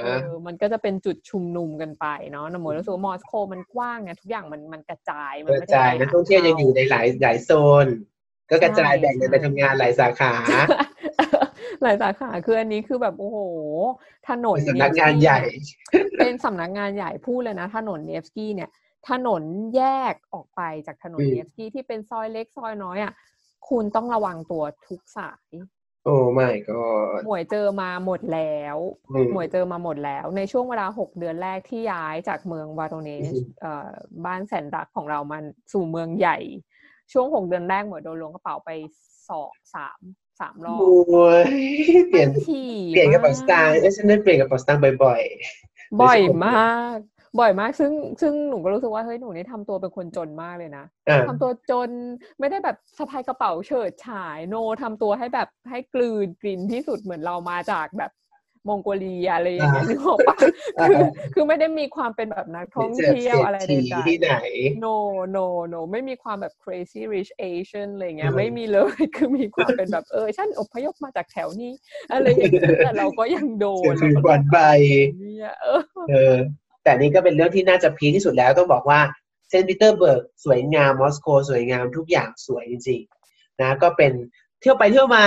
เออมันก็จะเป็นจุดชุมนุมกันไปเนาะนะโมรู้สึกว่ามอสโกมันกว้างไงทุกอย่างมันมันกระจายมันกไม่ระได้จายนักท่องเที่ยวยังอยู่ในหลายหลายโซน ก็กระจายใช่แบ่งกันไปใช่ทำงานหลายสาขา หลายสาขาคืออันนี้คือแบบโอ้โห ถนนเป็นสำนักงานใหญ่ เป็นสำนักงานใหญ่พูดเลยนะ ถนนเนฟสกี้เนี่ย ถนนแยกออกไปจากถนนอืมเนฟสกี้ที่เป็นซอยเล็กซอยน้อยอะคุณต้องระวังตัวทุกสาย โอ้ไม่ก็หมวยเจอมาหมดแล้วหมวยเจอมาหมดแล้ว ในช่วงเวลาหกเดือนแรกที่ย้ายจากเมืองวาโรเนสอืมเอ่อบ้านแสนรักของเรามันสู่เมืองใหญ่ ช่วงหกเดือนแรกหมวยโดนล้วงกระเป๋าไปสองสาม สามรอบโอ้ยเปลี่ยนมันถี่เปลี่ยนกระเป๋าสตางค์มากเอ้ยฉันได้เปลี่ยนกระเป๋าสตางค์บ่อยบ่อยรู้สึกมาก บ่อยมาก ซึ่งซึ่งหนูก็รู้สึกว่าเฮ้ยหนูนี่ทำตัวเป็นคนจนมากเลยนะๆอ่าทำตัวจนไม่ได้แบบสะพายกระเป๋าเฉิดฉายโนทำตัวให้แบบให้กลืนกลินที่สุดเหมือนเรามาจากแบบ มองโกเลียอะไรอย่างเงี้ยอ่านึกออกปะอ่าคือคือไม่ได้มีความเป็นแบบนักท่องเจอเที่ยวอะไรเศรษใดฐีที่ไหนๆ no no no ไม่มีความแบบ crazy rich Asian อะไรเงี้ยอืมไม่มีเลยคือมีความเป็นแบบเออฉันอพยพมาจากแถวนี้อะไรอย่างเงี้ยแต่เราก็ยังโดนเจอเราก็วันใบเนี่ยเออเออ แต่นี่ก็เป็นเรื่องที่น่าจะพีคที่สุดแล้วต้องบอกว่าเซนต์ปีเตอร์เบิร์กสวยงามมอสโก สวยงามทุกอย่างสวยจริงๆนะก็เป็นเที่ยวไปเที่ยวมา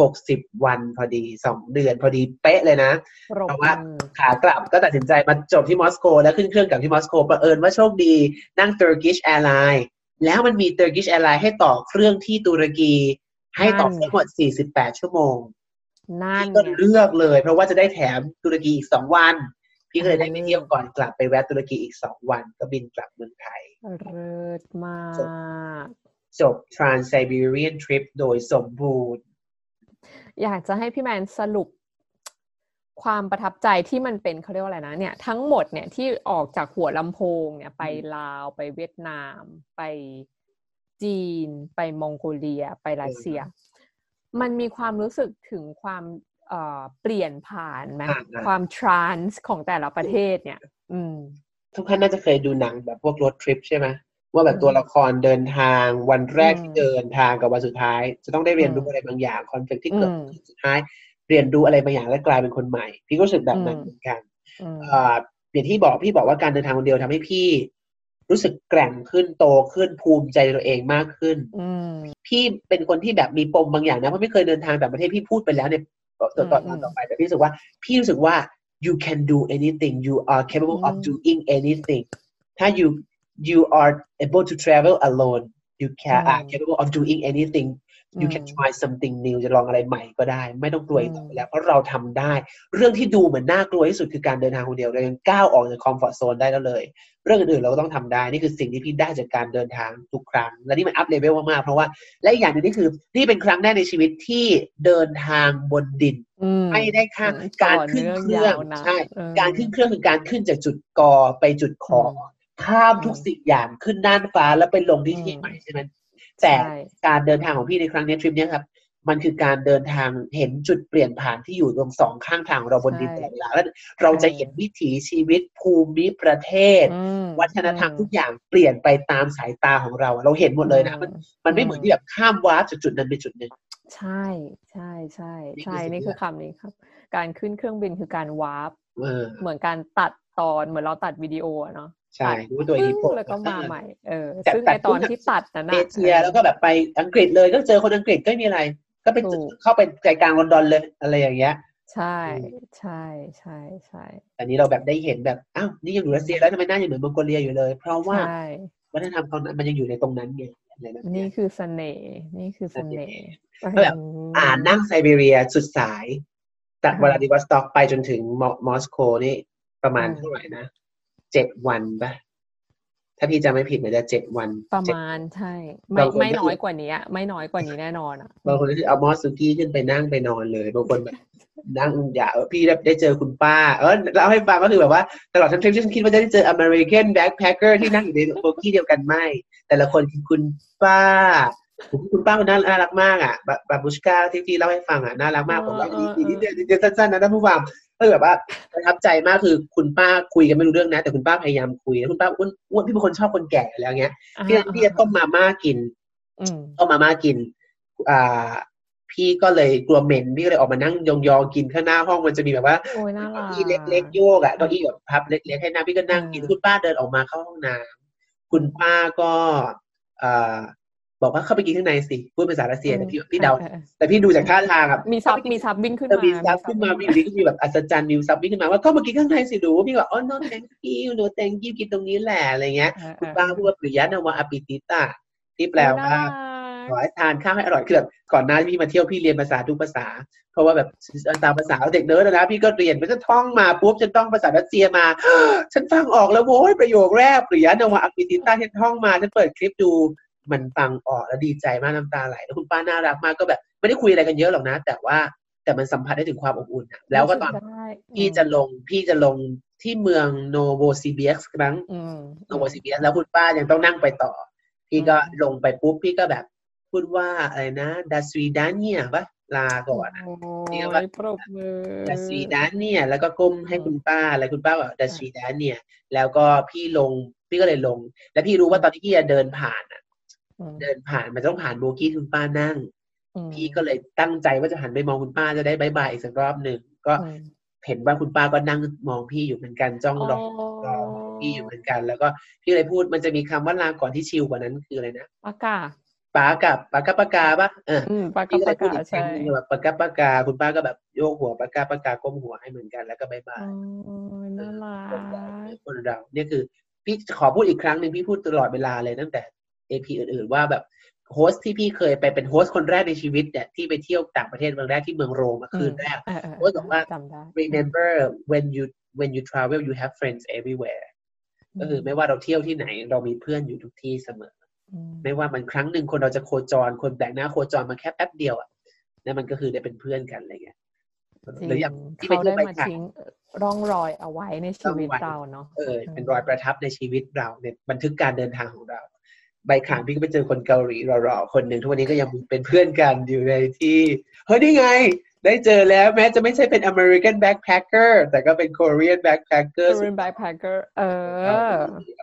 หกสิบวันพอดีสองเดือนพอดีเป๊ะเลยนะปรบเพราะว่ามือขากลับก็ตัดสินใจมาจบที่มอสโก แล้วขึ้นเครื่องกลับที่มอสโกบังเอิญว่าโชคดีนั่ง Turkish Airlines แล้วมันมี Turkish Airlines ให้ต่อเครื่องที่ตุรกี ให้ต่อเครื่องหมด 48 ชั่วโมงนั่นพี่ก็ไงเลือกเลย เพราะว่าจะได้แถมตุรกีอีก2วัน พี่ก็เลยได้ไปเที่ยวก่อนกลับไปแวะตุรกีอีก2วัน ก็บินกลับเมืองไทยเลิศมากจบ Trans Siberian Trip โดยสมบูรณ์ อยากจะให้พี่แมนสรุปความประทับใจที่มันเป็นเขาเรียกว่าอะไรนะเนี่ยทั้งหมดเนี่ยที่ออกจากหัวลำโพงเนี่ยไปลาวไปเวียดนาม ไปจีน ไปมองโกเลีย ไปรัสเซีย มันมีความรู้สึกถึงความเอ่อเปลี่ยนผ่านไหมอ่าอ่าความทรานส์ของแต่ละประเทศเนี่ย อืม ทุกท่านน่าจะเคยดูหนังแบบพวกรถทริปใช่ไหม ว่าแบบอืมตัวละครเดินทางวันแรกอืมที่เดินทางกับวันสุดท้าย จะต้องได้เรียนรู้อืมอะไรบางอย่างคอนฟ lict ที่เกิดอืมขึ้นสุดท้าย เรียนรู้อะไรบางอย่างและกลายเป็นคนใหม่ พี่ก็รู้สึกแบบนั้นอืมเหมือนกันอืมเอ่ออย่างที่บอกพี่บอกว่าการเดินทางคนเดียวทำให้พี่ รู้สึกแกร่งขึ้นโตขึ้นภูมิใจในตัวเองมากขึ้นอืมพี่เป็นคนที่แบบมีปมบางอย่างนะเพราะไม่เคยเดินทางต่างประเทศพี่พูดไปแล้วเนี่ยต่อต่อต่ออืมต่อไปแต่พี่รู้สึกว่า พี่รู้สึกว่า you can do anything you are capable of อืม doing anything ถ้า you you are able to travel alone you can อืม are capable of doing anything you can อืม try something new จะลองอะไรใหม่ก็ได้ ไม่ต้องกลัวอีกต่อไปอืมแล้ว เพราะเราทำได้ เรื่องที่ดูเหมือนน่ากลัวที่สุดคือการเดินทางคนเดียวเรายังก้าวออกจากคอมฟอร์ z โซนได้แล้วเลย เรื่องอื่นๆเราก็ต้องทำได้ นี่คือสิ่งที่พี่ได้จากการเดินทางทุกครั้ง และนี่มัน up level มากๆ เพราะว่า และอีกอย่างหนึ่งนี่คือ นี่เป็นครั้งแรกในชีวิตที่เดินทางบนดินอืมไม่ได้ข้ามอืมการขึ้นเครื่องต่อเนื่องยาวนานใช่เออการขึ้นเครื่องคือการขึ้นจากจุดกอไปจุดขออม ข้ามทุกอืมสิ่งอย่างขึ้นน่านฟ้าแล้วไปลงที่ที่อืมใหม่ใช่ไหมแต่ใช่การเดินทางของพี่ในครั้งนี้ทริปเนี้ยครับมันคือการเดินทางเห็นจุดเปลี่ยนผ่านที่อยู่ตรงสองข้างทางของเราบนดินตลอดเวลาแล้วเราจะเห็นวิถีชีวิตภูมิประเทศอืมวัฒนธรรมทุกอย่างเปลี่ยนไปตามสายตาของเรา เราเห็นหมดเลยนะมันมันไม่เหมือนที่แบบข้ามวาร์ปจากจุดนั้นไปจุดหนึ่งใช่ใช่ใช่นี่คือใช่สิ่งนี่ที่คือคำนี้ครับ การขึ้นเครื่องบินคือการวาร์ปเออเหมือนการตัดตอนเหมือนเราตัดวิดีโออะเนาะ ใช่รู้ตัวปึ้นี้งผมแล้วก็มาใหม่เออแต่ซึ่งแต่ในตอนทุกที่ตัดนั้นเอนะเชียแล้วก็แบบไปอังกฤษเลยก็เจอคนอังกฤษก็ไม่มีอะไร ก็ไปถูกเข้าไปใจกลางลอนดอนเลยอะไรอย่างเงี้ยใช่ใช่ใช่ใช่อันนี้เราแบบได้เห็นแบบอ้าวนี่ยังอยู่รัสเซียแล้วทำไมหน้ายังเหมือนมองโกเลียอยู่เลย เพราะว่าใช่วัฒนธรรมเขานั้นมันยังอยู่ในตรงนั้นไงอะไรแบบนี่เนี้ยคือเสน่ห์นี่คือเสน่ห์ก็แบบอ่านนั่งไซบีเรียสุดสายจากอ่าวลาดิวอสต็อกไปจนถึงมอมอสโกนี่ประมาณอืมเท่าไหร่นะ เจ็ดวันปะถ้าพี่จำไม่ผิดเหมือนจะเจ็ดวัน ประเจ็ดมาณใช่ ไม่บางคนไม่ก็คือน้อยกว่านี้อะไม่น้อยกว่านี้แน่นอนอะบางคนก็คือเอามอสซูกี้ขึ้นไปนั่งไปนอนเลยบางคนแบบนั่งอย่าเออพี่ได้ได้เจอคุณป้า เออเล่าให้ฟังก็คือแบบว่า ตลอดทั้งทริปฉันคิดว่าจะได้เจอ American backpacker ที่นั่งอยู่ในโบกี้เดียวกันไม่ แต่ละคนคือคุณป้าคุณป้าคนน่าน่ารักมากอะบา бабушка ที่พี่เล่าให้ฟังอะน่ารักมากผมว่าเออีอกเอออีกนิดเดียวนิดเดียวสั้นๆนะท่านผู้ฟัง ก็คือแบบว่าประทับใจมากคือคุณป้าคุยกันไม่รู้เรื่องนะ แต่คุณป้าพยายามคุยแล้วคุณป้าอ้วนอ้วนพี่เป็นคนชอบคนแก่อยู่แล้วเงี้ยพี่พี่จะต้มมาม่ากินอืมต้มมาม่ากิน อ่า พี่ก็เลยกลัวเหม็นพี่ก็เลยออกมานั่งยองๆกินข้างหน้าห้องมันจะมีแบบว่าโอ้ยน่ารัเก้ากอี้เล็กๆโยกอะเก้าอี้แบบพับเล็กๆให้นั่งพี่ก็นั่งกินอืมคุณป้าเดินออกมาเข้าห้องน้ำคุณป้าก็อ่า บอกว่าเข้าไปกินข้างในสิพูดภาษารัสเซียแต่พี่พี่เดาแต่พี่ดูจากท่าทางอะมี sub มี sub วิ่งขึ้นมามี sub ขึ้นมาวิ่งวิ่งมีแบบอัศจรรย์มี sub วิ่งขึ้นมาว่าเข้ามากินข้างในสิดูพี่บอกอ๋อ no thank you no thank you กินตรงนี้แหละอะไรเงี้ยคุณป้าพูดว่าприятного аппетита ที่แปลว่าขอให้ทานข้าวให้อร่อยคือแบบก่อนหน้าพี่มาเที่ยวพี่เรียนภาษาทุกภาษา เพราะว่าแบบตามภาษาเด็กเนิร์ดนะพี่ก็เรียนไปฉันท่องมาปุ๊บฉันต้องภาษารัสเซียมา ฉันฟังออกแล้วโว้ยประโยคแรกприятного аппетита ฉันท่องมาฉันเปิดคลิปดู มันฟังออกแล้วดีใจมากน้ำตาไหลแล้วคุณป้าน่ารักมากก็แบบ ไม่ได้คุยอะไรกันเยอะหรอกนะ แต่ว่าแต่มันสัมผัสได้ถึงความอบอุ่นแล้วก็ตอนพี่จะลงพี่จะลงที่เมืองโนโวซิเบียสครั้งโนโวซิเบียสค์แล้วคุณป้ายังต้องนั่งไปต่อ พี่ก็ลงไปปุ๊บพี่ก็แบบ พูดว่าอะไรนะдо свидания ปะลาก่อนนี่ก็แบบдо свидания แล้วก็ก้มให้คุณป้าแล้วคุณป้าบอก до свиданияแล้วก็พี่ลงพี่ก็เลยลง แล้วพี่รู้ว่าตอนที่พี่จะเดินผ่านอะ เดินผ่านมันต้องผ่านโบกี้คุณป้านั่ง พี่ก็เลยตั้งใจว่าจะหันไปมองคุณป้าจะได้ bye bye อีกสักรอบหนึ่งก็เห็นว่าคุณป้าก็นั่งมองพี่อยู่เหมือนกันจ้องรอรอพี่อยู่เหมือนกัน แล้วก็พี่เลยพูดมันจะมีคำว่าลาก่อนที่ชิลกว่านั้นคืออะไรนะпока пока กับ пока пока ปะเออ пока пока ใช่แบบ пока пока คุณป้าก็แบบโยกหัว пока пока ก้มหัวให้เหมือนกันแล้วก็ bye byeน่ารักคนเราเนี่ยคือ พี่ขอพูดอีกครั้งหนึ่งพี่พูดตลอดเวลาเลยตั้งแต่ เอพีอื่น ๆ ว่าแบบโฮสที่พี่เคยไปเป็นโฮสคนแรกในชีวิตเนี่ยที่ไปเที่ยวต่างประเทศเมืองแรกที่เมืองโรมคืนแรกโฮสบอกว่า remember when you when you travel you have friends everywhere ก็คือไม่ว่าเราเที่ยวที่ไหน เรามีเพื่อนอยู่ทุกที่เสมอ ไม่ว่ามันครั้งหนึ่งคนเราจะโคจร คนแปลกหน้าโคจรมาแค่แป๊บเดียวอะนั่นมันก็คือได้เป็นเพื่อนกันอะไรเงี้ยหรืออย่างที่ไปเที่ยวไปทิ้งร่องรอยเอาไว้ในชีวิตเราเนาะเออเป็นรอยประทับในชีวิตเราในบันทึกการเดินทางของเรา ใบขานพี่ก็ไปเจอคนเกาหลีรอๆคนหนึ่งทุกวันนี้ก็ยังเป็นเพื่อนกันอยู่ในที่ เฮ้ยนี่ไง ได้เจอแล้วแม้จะไม่ใช่เป็น American backpacker แต่ก็เป็น Korean backpacker Korean backpacker เออ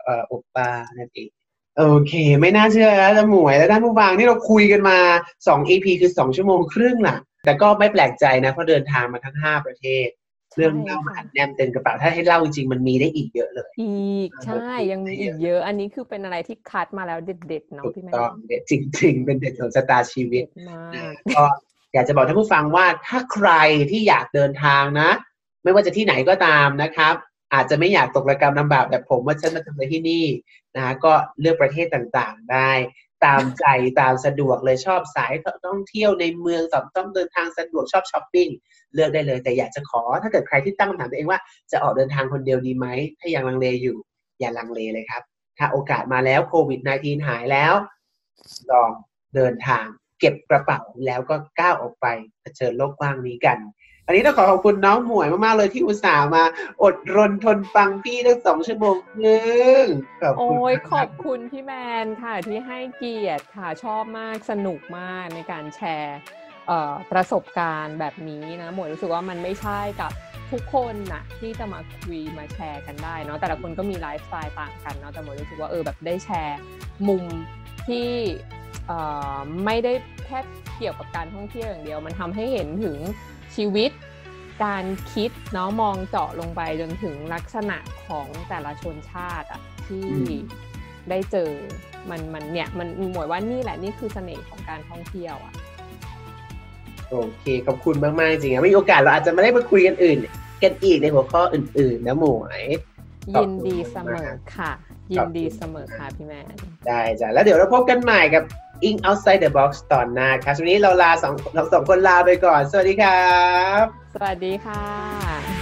เออโอป้านั่นเองโอเค ไม่น่าเชื่อแล้วจะหมวยแล้วท่านผู้ฟังที่เราคุยกันมา 2 EP คือ 2 ชั่วโมงครึ่งล่ะ แต่ก็ไม่แปลกใจนะเพราะเดินทางมาทั้ง 5 ประเทศ เรื่องเล่ามาอัดแนมเต็มกระเป๋าถ้าให้เล่าจริงมันมีได้อีกเยอะเลย อีกใช่ยังมีอีกเยอะ อันนี้คือเป็นอะไรที่คัดมาแล้วเด็ดๆเนาะพี่แม่ต้องเด็ดจริง ๆ เป็นเด็ดของสตาร์ชีวิตก็อยากจะบอกท่านผู้ฟังว่าถ้าใครที่อยากเดินทางนะ ไม่ว่าจะที่ไหนก็ตามนะครับ อาจจะไม่อยากตกระกรรมลำบากแบบผมว่าฉันมาทำอะไรที่นี่นะก็เลือกประเทศต่างๆได้ ตามใจตามสะดวกเลยชอบสายท่องเที่ยวในเมืองต้องเดินทางสะดวกชอบช้อปปิ้งเลือกได้เลย แต่อยากจะขอถ้าเกิดใครที่ตั้งคำถามตัวเองว่าจะออกเดินทางคนเดียวดีไหมถ้ายังลังเลอยู่ อย่าลังเลเลยครับ ถ้าโอกาสมาแล้วโควิด -19 หายแล้วลองเดินทางเก็บกระเป๋าแล้วก็ก้าวออกไปเผชิญโลกกว้างนี้กัน อันนี้ต้องขอขอบคุณน้องหมวยมากๆเลยที่อุตส่าห์มา อดรนทนฟังพี่ทั้งสองชั่วโมงนึงขอบคุณโอ้ยขอบคุณพี่แมนค่ะที่ให้เกียรติค่ะชอบมากสนุกมากในการแชร์ประสบการณ์แบบนี้นะหมวยรู้สึกว่ามันไม่ใช่กับทุกคนนะที่จะมาคุยมาแชร์กันได้เนาะแต่ละคนก็มีไลฟ์สไตล์ต่างกันเนาะแต่หมวยรู้สึกว่าเออแบบได้แชร์มุมที่ไม่ได้แค่เกี่ยวกับการท่องเที่ยวอย่างเดียว มันทำให้เห็นถึง ชีวิต การคิดเนาะมองเจาะลงไปจนถึงลักษณะของแต่ละชนชาติอะที่ได้เจอมันมันเนี่ยมันหมวยว่านี่แหละนี่คือเสน่ห์ของการท่องเที่ยวอะโอเคขอบคุณมาก ๆ จริงๆมีโอกาสเราอาจจะไม่ได้มาคุยกันอื่น กันอีกในหัวข้ออื่น ๆ นะหมวยยินดีเสมอค่ะ ยินดีเสมอค่ะพี่แมนได้จ้ะแล้วเดี๋ยวเราพบกันใหม่กับ In Outside the Box ตอนหน้าครับวันนี้เราลาสองเราสองคนลาไปก่อน สวัสดีครับ สวัสดีค่ะ